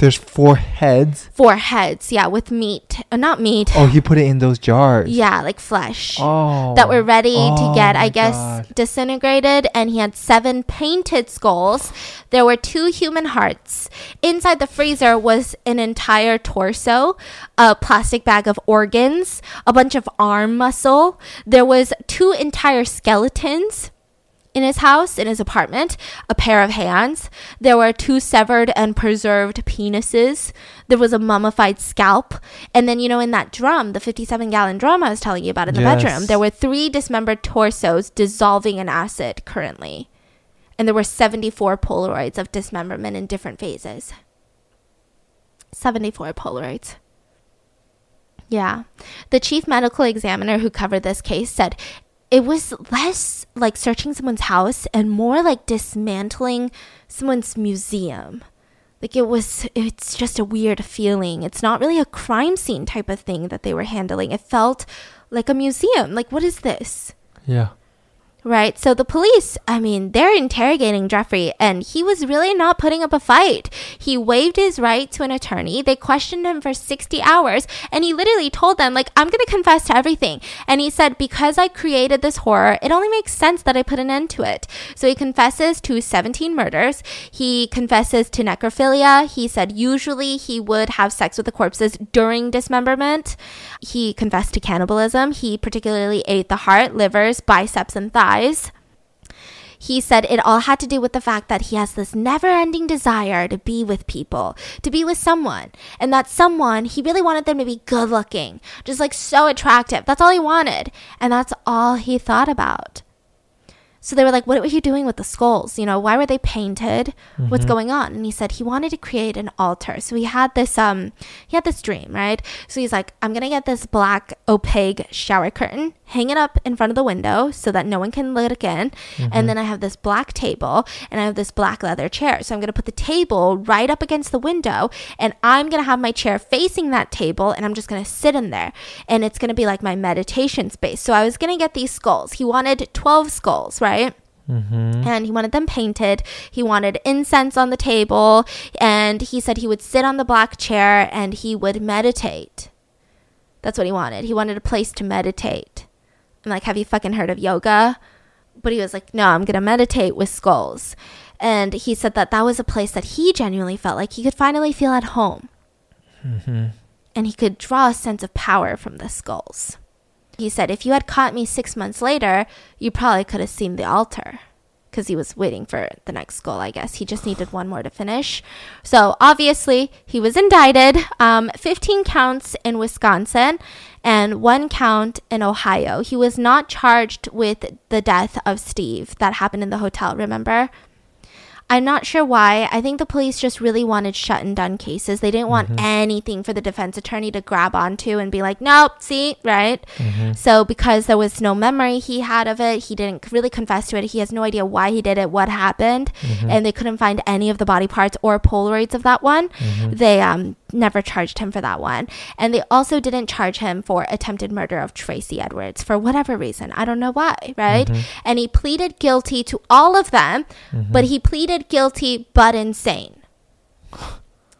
There's four heads. Four heads, yeah, with meat. Uh, not meat. Oh, he put it in those jars. Yeah, like flesh. Oh. that were ready to Oh get, I guess, God. disintegrated. And he had seven painted skulls. There were two human hearts. Inside the freezer was an entire torso, a plastic bag of organs, a bunch of arm muscle. There was two entire skeletons in his house, in his apartment, a pair of hands. There were two severed and preserved penises. There was a mummified scalp. And then, you know, in that drum, the 57 gallon drum I was telling you about in the Yes. bedroom, there were three dismembered torsos dissolving in acid currently. And there were 74 Polaroids of dismemberment in different phases. 74 Polaroids. Yeah. The chief medical examiner who covered this case said it was less like searching someone's house and more like dismantling someone's museum. Like it was, it's just a weird feeling. It's not really a crime scene type of thing that they were handling. It felt like a museum. Like, what is this? Yeah. Right. So the police, I mean, they're interrogating Jeffrey, and he was really not putting up a fight. He waived his right to an attorney. They questioned him for 60 hours, and he literally told them, like, I'm going to confess to everything. And he said, because I created this horror, it only makes sense that I put an end to it. So he confesses to 17 murders. He confesses to necrophilia. He said usually he would have sex with the corpses during dismemberment. He confessed to cannibalism. He particularly ate the heart, livers, biceps, and thighs. He said it all had to do with the fact that he has this never ending desire to be with people, to be with someone. And that someone, he really wanted them to be good looking, just like so attractive. That's all he wanted. And that's all he thought about. So they were like, What were you doing with the skulls? You know, why were they painted? What's going on? And he said he wanted to create an altar. So he had this um he had this dream, right? So he's like, I'm gonna get this black opaque shower curtain, hang it up in front of the window so that no one can look in. And then I have this black table and I have this black leather chair. So I'm gonna put the table right up against the window and I'm gonna have my chair facing that table and I'm just gonna sit in there. And it's gonna be like my meditation space. So I was gonna get these skulls. He wanted 12 skulls, right? Mm-hmm. and he wanted them painted. He wanted incense on the table, and he said he would sit on the black chair and he would meditate. That's what he wanted. He wanted a place to meditate. I'm like, have you fucking heard of yoga? But he was like, no, I'm gonna meditate with skulls. And he said that that was a place that he genuinely felt like he could finally feel at home. And he could draw a sense of power from the skulls. He said, if you had caught me six months later, you probably could have seen the altar. because he was waiting for the next goal, I guess. He just needed one more to finish. So obviously, he was indicted um, 15 counts in Wisconsin and one count in Ohio. He was not charged with the death of Steve that happened in the hotel, remember? I'm not sure why. I think the police just really wanted shut and done cases. They didn't want Mm-hmm. anything for the defense attorney to grab onto and be like, nope, see, right? Mm-hmm. So, because there was no memory he had of it, he didn't really confess to it. He has no idea why he did it, what happened, Mm-hmm. and they couldn't find any of the body parts or Polaroids of that one. Mm-hmm. They um, never charged him for that one. And they also didn't charge him for attempted murder of Tracy Edwards for whatever reason. I don't know why, right? Mm-hmm. And he pleaded guilty to all of them, but he pleaded guilty but insane.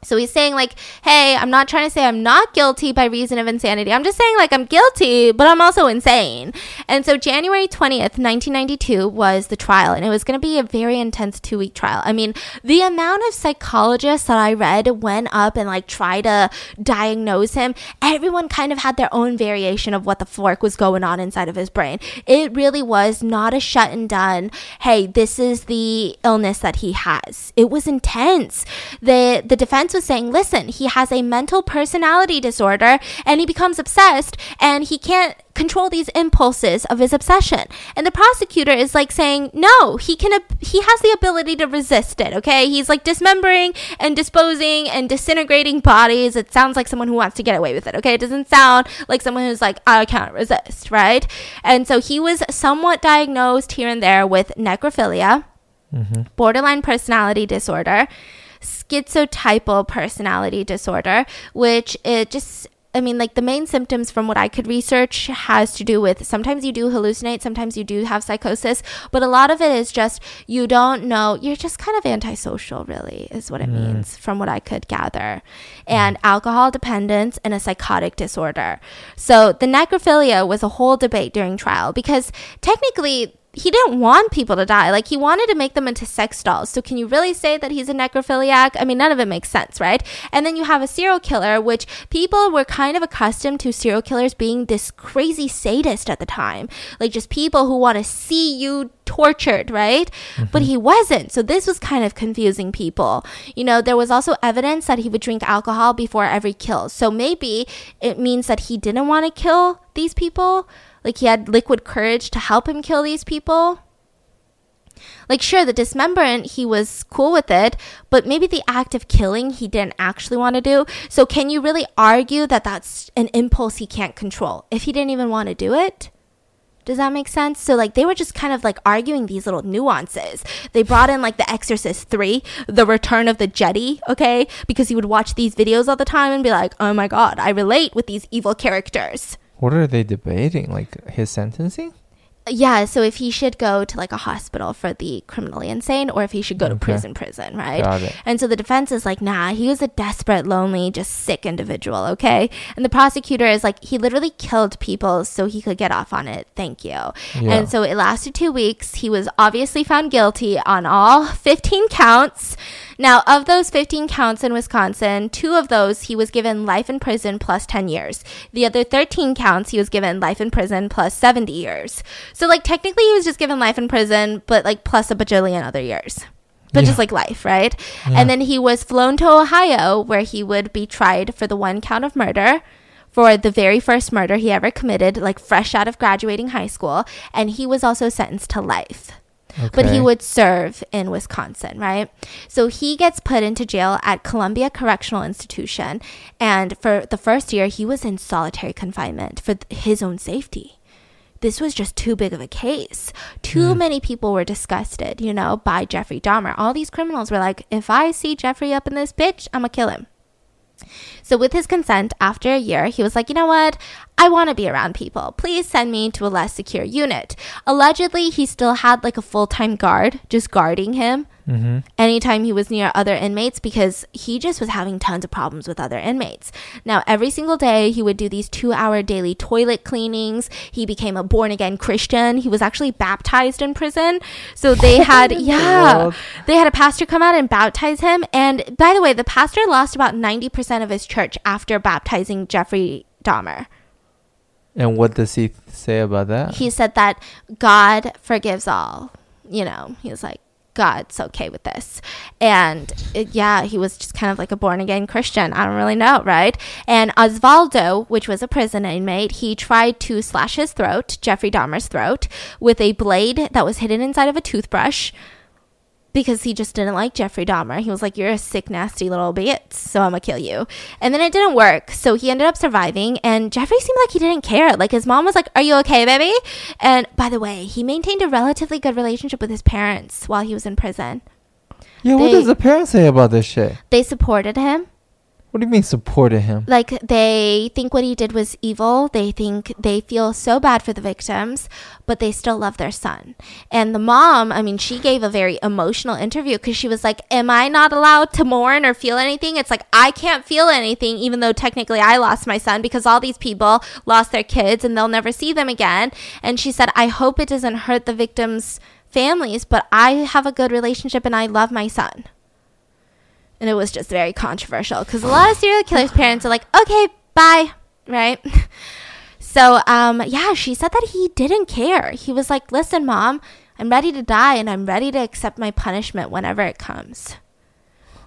So he's saying like, "Hey, I'm not trying to say I'm not guilty by reason of insanity. I'm just saying like I'm guilty, but I'm also insane." And so January 20th, 1992 was the trial, and it was going to be a very intense 2-week trial. I mean, the amount of psychologists that I read went up and like try to diagnose him. Everyone kind of had their own variation of what the fork was going on inside of his brain. It really was not a shut and done, "Hey, this is the illness that he has." It was intense. The the defense was saying, listen, he has a mental personality disorder and he becomes obsessed and he can't control these impulses of his obsession. And the prosecutor is like saying, no, he can, he has the ability to resist it. Okay. He's like dismembering and disposing and disintegrating bodies. It sounds like someone who wants to get away with it. Okay. It doesn't sound like someone who's like, I can't resist. Right. And so he was somewhat diagnosed here and there with necrophilia Mm-hmm. borderline personality disorder, schizotypal personality disorder, which it just I mean, like the main symptoms from what I could research has to do with sometimes you do hallucinate, sometimes you do have psychosis, but a lot of it is just you don't know, you're just kind of antisocial, really, is what it mm. means from what I could gather. Mm. And alcohol dependence and a psychotic disorder. So the necrophilia was a whole debate during trial because technically he didn't want people to die. Like he wanted to make them into sex dolls. So can you really say that he's a necrophiliac? I mean, none of it makes sense, right? And then you have a serial killer, which people were kind of accustomed to serial killers being this crazy sadist at the time. Like just people who want to see you tortured, right? Mm-hmm. But he wasn't. So this was kind of confusing people. You know, there was also evidence that he would drink alcohol before every kill. So maybe it means that he didn't want to kill these people. Like he had liquid courage to help him kill these people. Like, sure, the dismemberment, he was cool with it, but maybe the act of killing he didn't actually want to do. So, can you really argue that that's an impulse he can't control if he didn't even want to do it? Does that make sense? So, like, they were just kind of like arguing these little nuances. They brought in, like, The Exorcist 3, The Return of the Jedi, okay? Because he would watch these videos all the time and be like, oh my god, I relate with these evil characters. What are they debating? Like his sentencing? Yeah, so if he should go to like a hospital for the criminally insane or if he should go to Okay. prison, prison, right? Got it. And so the defense is like, nah, he was a desperate, lonely, just sick individual, okay? And the prosecutor is like, he literally killed people so he could get off on it. Thank you. Yeah. And so it lasted two weeks. He was obviously found guilty on all 15 counts. Now, of those 15 counts in Wisconsin, two of those he was given life in prison plus 10 years. The other 13 counts he was given life in prison plus 70 years. So, like, technically he was just given life in prison, but like plus a bajillion other years. But Yeah. just like life, right? Yeah. And then he was flown to Ohio where he would be tried for the one count of murder for the very first murder he ever committed, like fresh out of graduating high school. And he was also sentenced to life but he would serve in Wisconsin, right? So he gets put into jail at Columbia Correctional Institution. And for the first year, he was in solitary confinement for th- his own safety. This was just too big of a case. Too hmm. many people were disgusted, you know, by Jeffrey Dahmer. All these criminals were like, if I see Jeffrey up in this bitch, I'm gonna kill him. So, with his consent, after a year, he was like, you know what? I want to be around people. Please send me to a less secure unit. Allegedly, he still had like a full time guard just guarding him Mm-hmm. anytime he was near other inmates because he just was having tons of problems with other inmates. Now, every single day, he would do these two hour daily toilet cleanings. He became a born again Christian. He was actually baptized in prison. So they had, yeah, they had a pastor come out and baptize him. And by the way, the pastor lost about 90% of his church after baptizing Jeffrey Dahmer. And what does he th- say about that? He said that God forgives all. you know, he was like, God's okay with this. And it, yeah, he was just kind of like a born again Christian. I don't really know, right? And Osvaldo, which was a prison inmate, he tried to slash his throat, Jeffrey Dahmer's throat, with a blade that was hidden inside of a toothbrush because he just didn't like Jeffrey Dahmer. He was like, You're a sick, nasty little bitch, so I'm gonna kill you. And then it didn't work. So he ended up surviving, and Jeffrey seemed like he didn't care. Like his mom was like, Are you okay, baby? And by the way, he maintained a relatively good relationship with his parents while he was in prison. Yeah, what does the parents say about this shit? They supported him. What do you mean supported him? Like they think what he did was evil. They think they feel so bad for the victims, but they still love their son. And the mom, I mean, she gave a very emotional interview because she was like, Am I not allowed to mourn or feel anything? It's like, I can't feel anything, even though technically I lost my son because all these people lost their kids and they'll never see them again. And she said, I hope it doesn't hurt the victims' families, but I have a good relationship and I love my son and it was just very controversial because a lot of serial killers' parents are like, "Okay, bye," right? So, um, yeah, she said that he didn't care. He was like, "Listen, mom, I'm ready to die, and I'm ready to accept my punishment whenever it comes."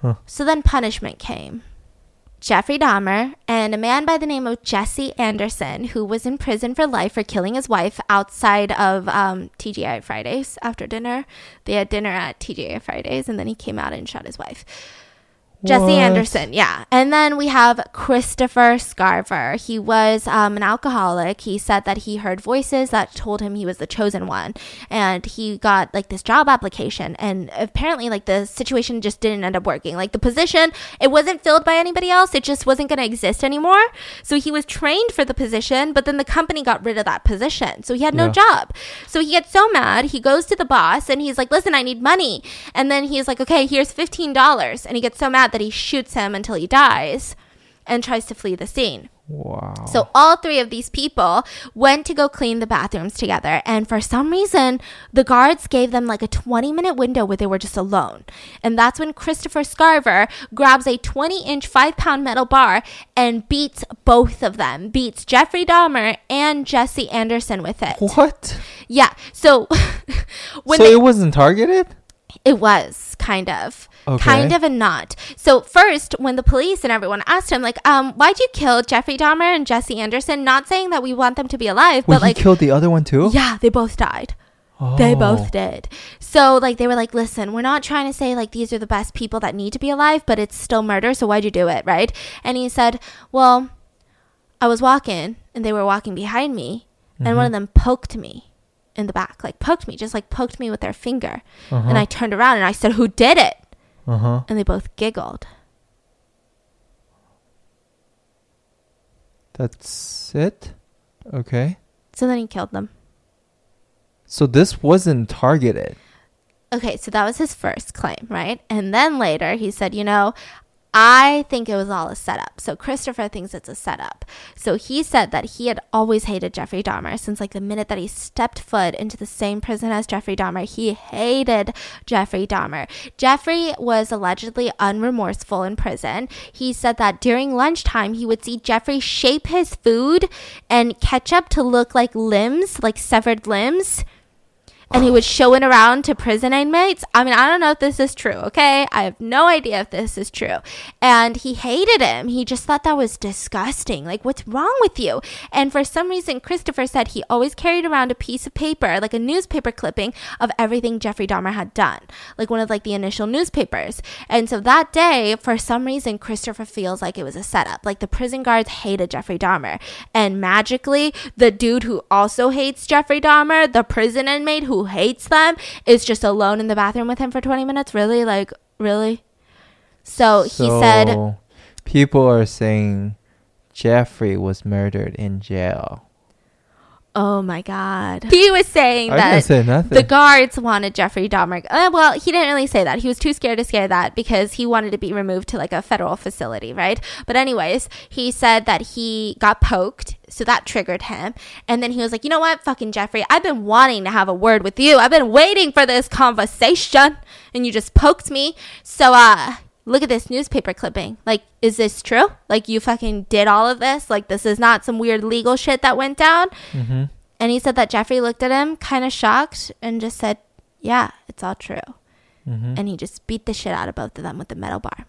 Huh. So then, punishment came. Jeffrey Dahmer and a man by the name of Jesse Anderson, who was in prison for life for killing his wife outside of um, TGI Fridays after dinner. They had dinner at TGI Fridays, and then he came out and shot his wife. Jesse? Anderson, yeah. And then we have Christopher Scarver. He was um, an alcoholic. He said that he heard voices that told him he was the chosen one. And he got like this job application. And apparently, like the situation just didn't end up working. Like the position, it wasn't filled by anybody else. It just wasn't going to exist anymore. So he was trained for the position, but then the company got rid of that position. So he had no Yeah. job. So he gets so mad. He goes to the boss and he's like, listen, I need money. And then he's like, okay, here's $15. And he gets so mad that he shoots him until he dies and tries to flee the scene. Wow. So all three of these people went to go clean the bathrooms together, and for some reason, the guards gave them like a 20 minute window where they were just alone. And that's when Christopher Scarver grabs a 20 inch, five pound metal bar and beats both of them, beats Jeffrey Dahmer and Jesse Anderson with it. what? Yeah. So when so they, it wasn't targeted? it was kind of. Okay. Kind of and not. So first, when the police and everyone asked him, like, um, why'd you kill Jeffrey Dahmer and Jesse Anderson? Not saying that we want them to be alive, Wait, but like, killed the other one too? yeah, they both died. Oh. They both did. So like they were like, listen, we're not trying to say like these are the best people that need to be alive, but it's still murder. So why'd you do it, right? And he said, well, I was walking and they were walking behind me, and one of them poked me in the back, like poked me, just like poked me with their finger, Uh-huh. and I turned around and I said, who did it? Uh huh. And they both giggled. That's it? Okay. So then he killed them. So this wasn't targeted. Okay, so that was his first claim, right? And then later he said, you know, I think it was all a setup. So Christopher thinks it's a setup. So he said that he had always hated Jeffrey Dahmer since like the minute that he stepped foot into the same prison as Jeffrey Dahmer. He hated Jeffrey Dahmer. Jeffrey was allegedly unremorseful in prison. He said that during lunchtime he would see Jeffrey shape his food and ketchup to look like limbs, like severed limbs and he would show it around to prison inmates. I mean, I don't know if this is true, okay? I have no idea if this is true. And he hated him. He just thought that was disgusting. Like, what's wrong with you? And for some reason, Christopher said he always carried around a piece of paper, like a newspaper clipping of everything Jeffrey Dahmer had done, like one of like the initial newspapers. And so that day, for some reason, Christopher feels like it was a setup. Like the prison guards hated Jeffrey Dahmer. And magically, the dude who also hates Jeffrey Dahmer, the prison inmate who hates them, is just alone in the bathroom with him for 20 minutes. Really? Like, really? So he said, people are saying Jeffrey was murdered in jail. Oh my God. He was saying I that say the guards wanted Jeffrey Dahmer. Uh, well, he didn't really say that. He was too scared to say that because he wanted to be removed to like a federal facility, right? But, anyways, he said that he got poked. So that triggered him. And then he was like, you know what? Fucking Jeffrey, I've been wanting to have a word with you. I've been waiting for this conversation. And you just poked me. So, uh, look at this newspaper clipping. Like, is this true? Like, you fucking did all of this? Like, this is not some weird legal shit that went down? hmm And he said that Jeffrey looked at him kind of shocked and just said, yeah, it's all true. Mm-hmm. And he just beat the shit out of both of them with the metal bar.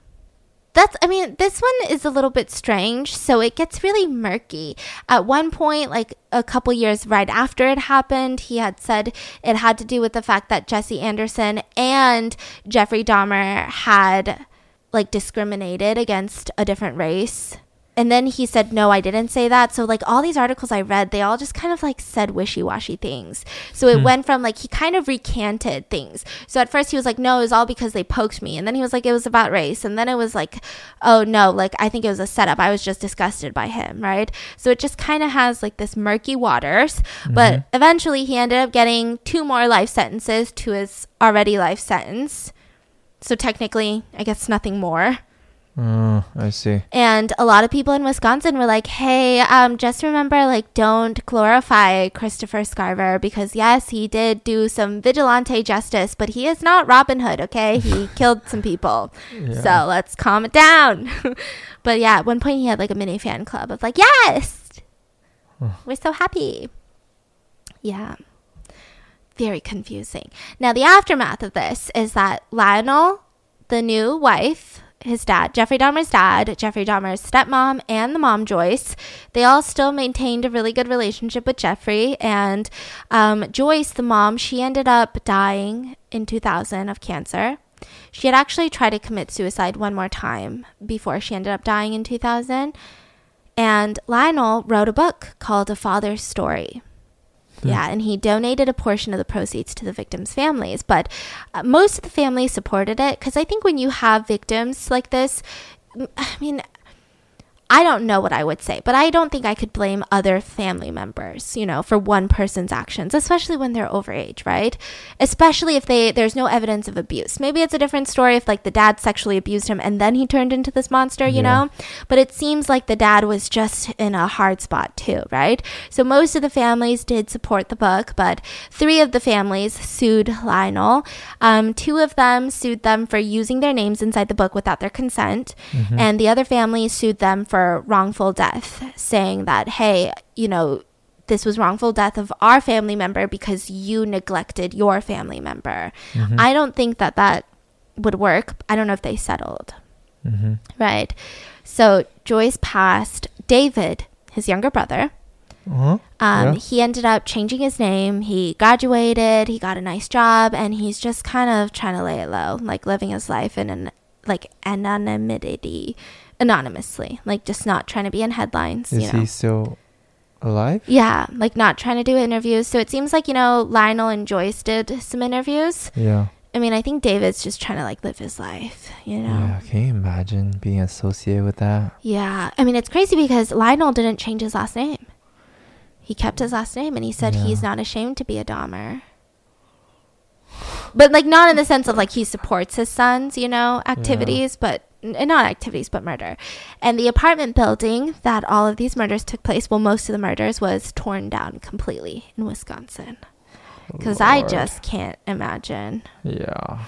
That's, I mean, this one is a little bit strange. So it gets really murky. At one point, like a couple years right after it happened, he had said it had to do with the fact that Jesse Anderson and Jeffrey Dahmer had like discriminated against a different race. And then he said, No, I didn't say that. So, like, all these articles I read, they all just kind of like said wishy washy things. So, it Hmm. went from like he kind of recanted things. So, at first, he was like, No, it was all because they poked me. And then he was like, It was about race. And then it was like, Oh, no, like, I think it was a setup. I was just disgusted by him, right? So, it just kind of has like this murky waters. But eventually, he ended up getting two more life sentences to his already life sentence. So, technically, I guess nothing more. Oh, I see. And a lot of people in Wisconsin were like, hey, um, just remember, like, don't glorify Christopher Scarver because, yes, he did do some vigilante justice, but he is not Robin Hood, okay? He killed some people. Yeah. So let's calm it down. but yeah, at one point he had like a mini fan club of like, yes, we're so happy. Yeah. Very confusing. Now, the aftermath of this is that Lionel, the new wife, his dad, Jeffrey Dahmer's dad, Jeffrey Dahmer's stepmom, and the mom, Joyce, they all still maintained a really good relationship with Jeffrey. And um, Joyce, the mom, she ended up dying in 2000 of cancer. She had actually tried to commit suicide one more time before she ended up dying in 2000. And Lionel wrote a book called A Father's Story. Yeah, and he donated a portion of the proceeds to the victims' families. But uh, most of the families supported it because I think when you have victims like this, I mean, I don't know what I would say, but I don't think I could blame other family members, you know, for one person's actions, especially when they're overage, right? Especially if they there's no evidence of abuse. Maybe it's a different story if like the dad sexually abused him and then he turned into this monster, you Yeah. know? But it seems like the dad was just in a hard spot too, right? So most of the families did support the book, but three of the families sued Lionel. Um, two of them sued them for using their names inside the book without their consent, and the other family sued them for wrongful death, saying that, hey, you know, this was wrongful death of our family member because you neglected your family member. I don't think that that would work. I don't know if they settled. Mm-hmm. Right. So Joyce passed David, his younger brother. Uh-huh. Um, Yeah. He ended up changing his name. He graduated. He got a nice job, and he's just kind of trying to lay it low, like living his life in an like anonymity, anonymously, like just not trying to be in headlines. Is you know. he still alive? Yeah, like not trying to do interviews. So it seems like, you know, Lionel and Joyce did some interviews. Yeah. I mean, I think David's just trying to like live his life, you know? Yeah. Can you imagine being associated with that? Yeah. I mean, it's crazy because Lionel didn't change his last name. He kept his last name and he said he's not ashamed to be a Dahmer. But like not in the sense of like he supports his sons, you know, activities, but n- not activities, but murder. And the apartment building that all of these murders took place, well, most of the murders was torn down completely in Wisconsin. Because I just can't imagine. Yeah.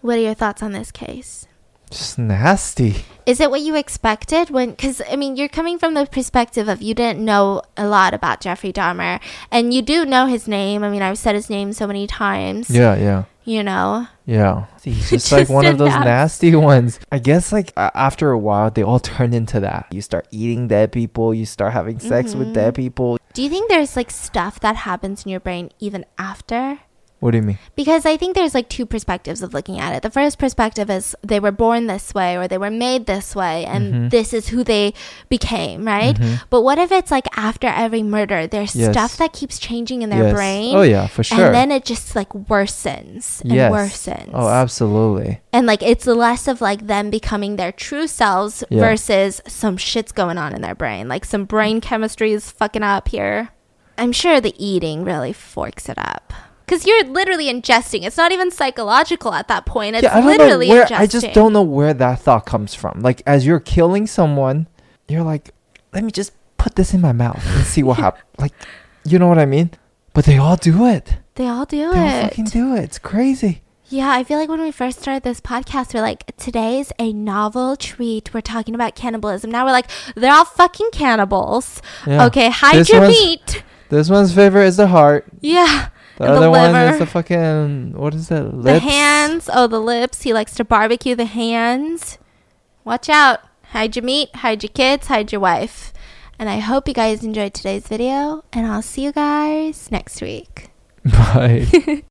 What are your thoughts on this case? Just nasty. Is it what you expected when? Because I mean, you're coming from the perspective of you didn't know a lot about Jeffrey Dahmer, and you do know his name. I mean, I've said his name so many times. Yeah. Yeah. You know. Yeah. He's just like one of those nas- nasty ones. I guess like after a while they all turn into that. You start eating dead people, you start having sex with Mhm. dead people. Do you think there's like stuff that happens in your brain even after? What do you mean? Because I think there's like two perspectives of looking at it. The first perspective is they were born this way or they were made this way and Mhm. this is who they became, right? Mhm. But what if it's like after every murder, there's Yes. stuff that keeps changing in their Yes. brain? Oh yeah, for sure. And then it just like worsens and yes. worsens. Oh, absolutely. and like it's less of like them becoming their true selves Yeah. versus some shit's going on in their brain. Like some brain chemistry is fucking up here. I'm sure the eating really forks it up. Because you're literally ingesting. It's not even psychological at that point. It's yeah, I don't literally know where. ingesting. I just don't know where that thought comes from. Like as you're killing someone, you're like, let me just put this in my mouth and see what happens. Like, you know what I mean? But they all do it. They all do it. They all fucking do it. It's crazy. Yeah, I feel like when we first started this podcast, we're like, today's a novel treat. We're talking about cannibalism. Now we're like, they're all fucking cannibals. Yeah. Okay, hide This your meat. This one's favorite is the heart. Yeah. The other one is the fucking what is it? The hands. Oh, the lips. He likes to barbecue the hands. Watch out. Hide your meat, hide your kids, hide your wife. And I hope you guys enjoyed today's video, and I'll see you guys next week. Bye.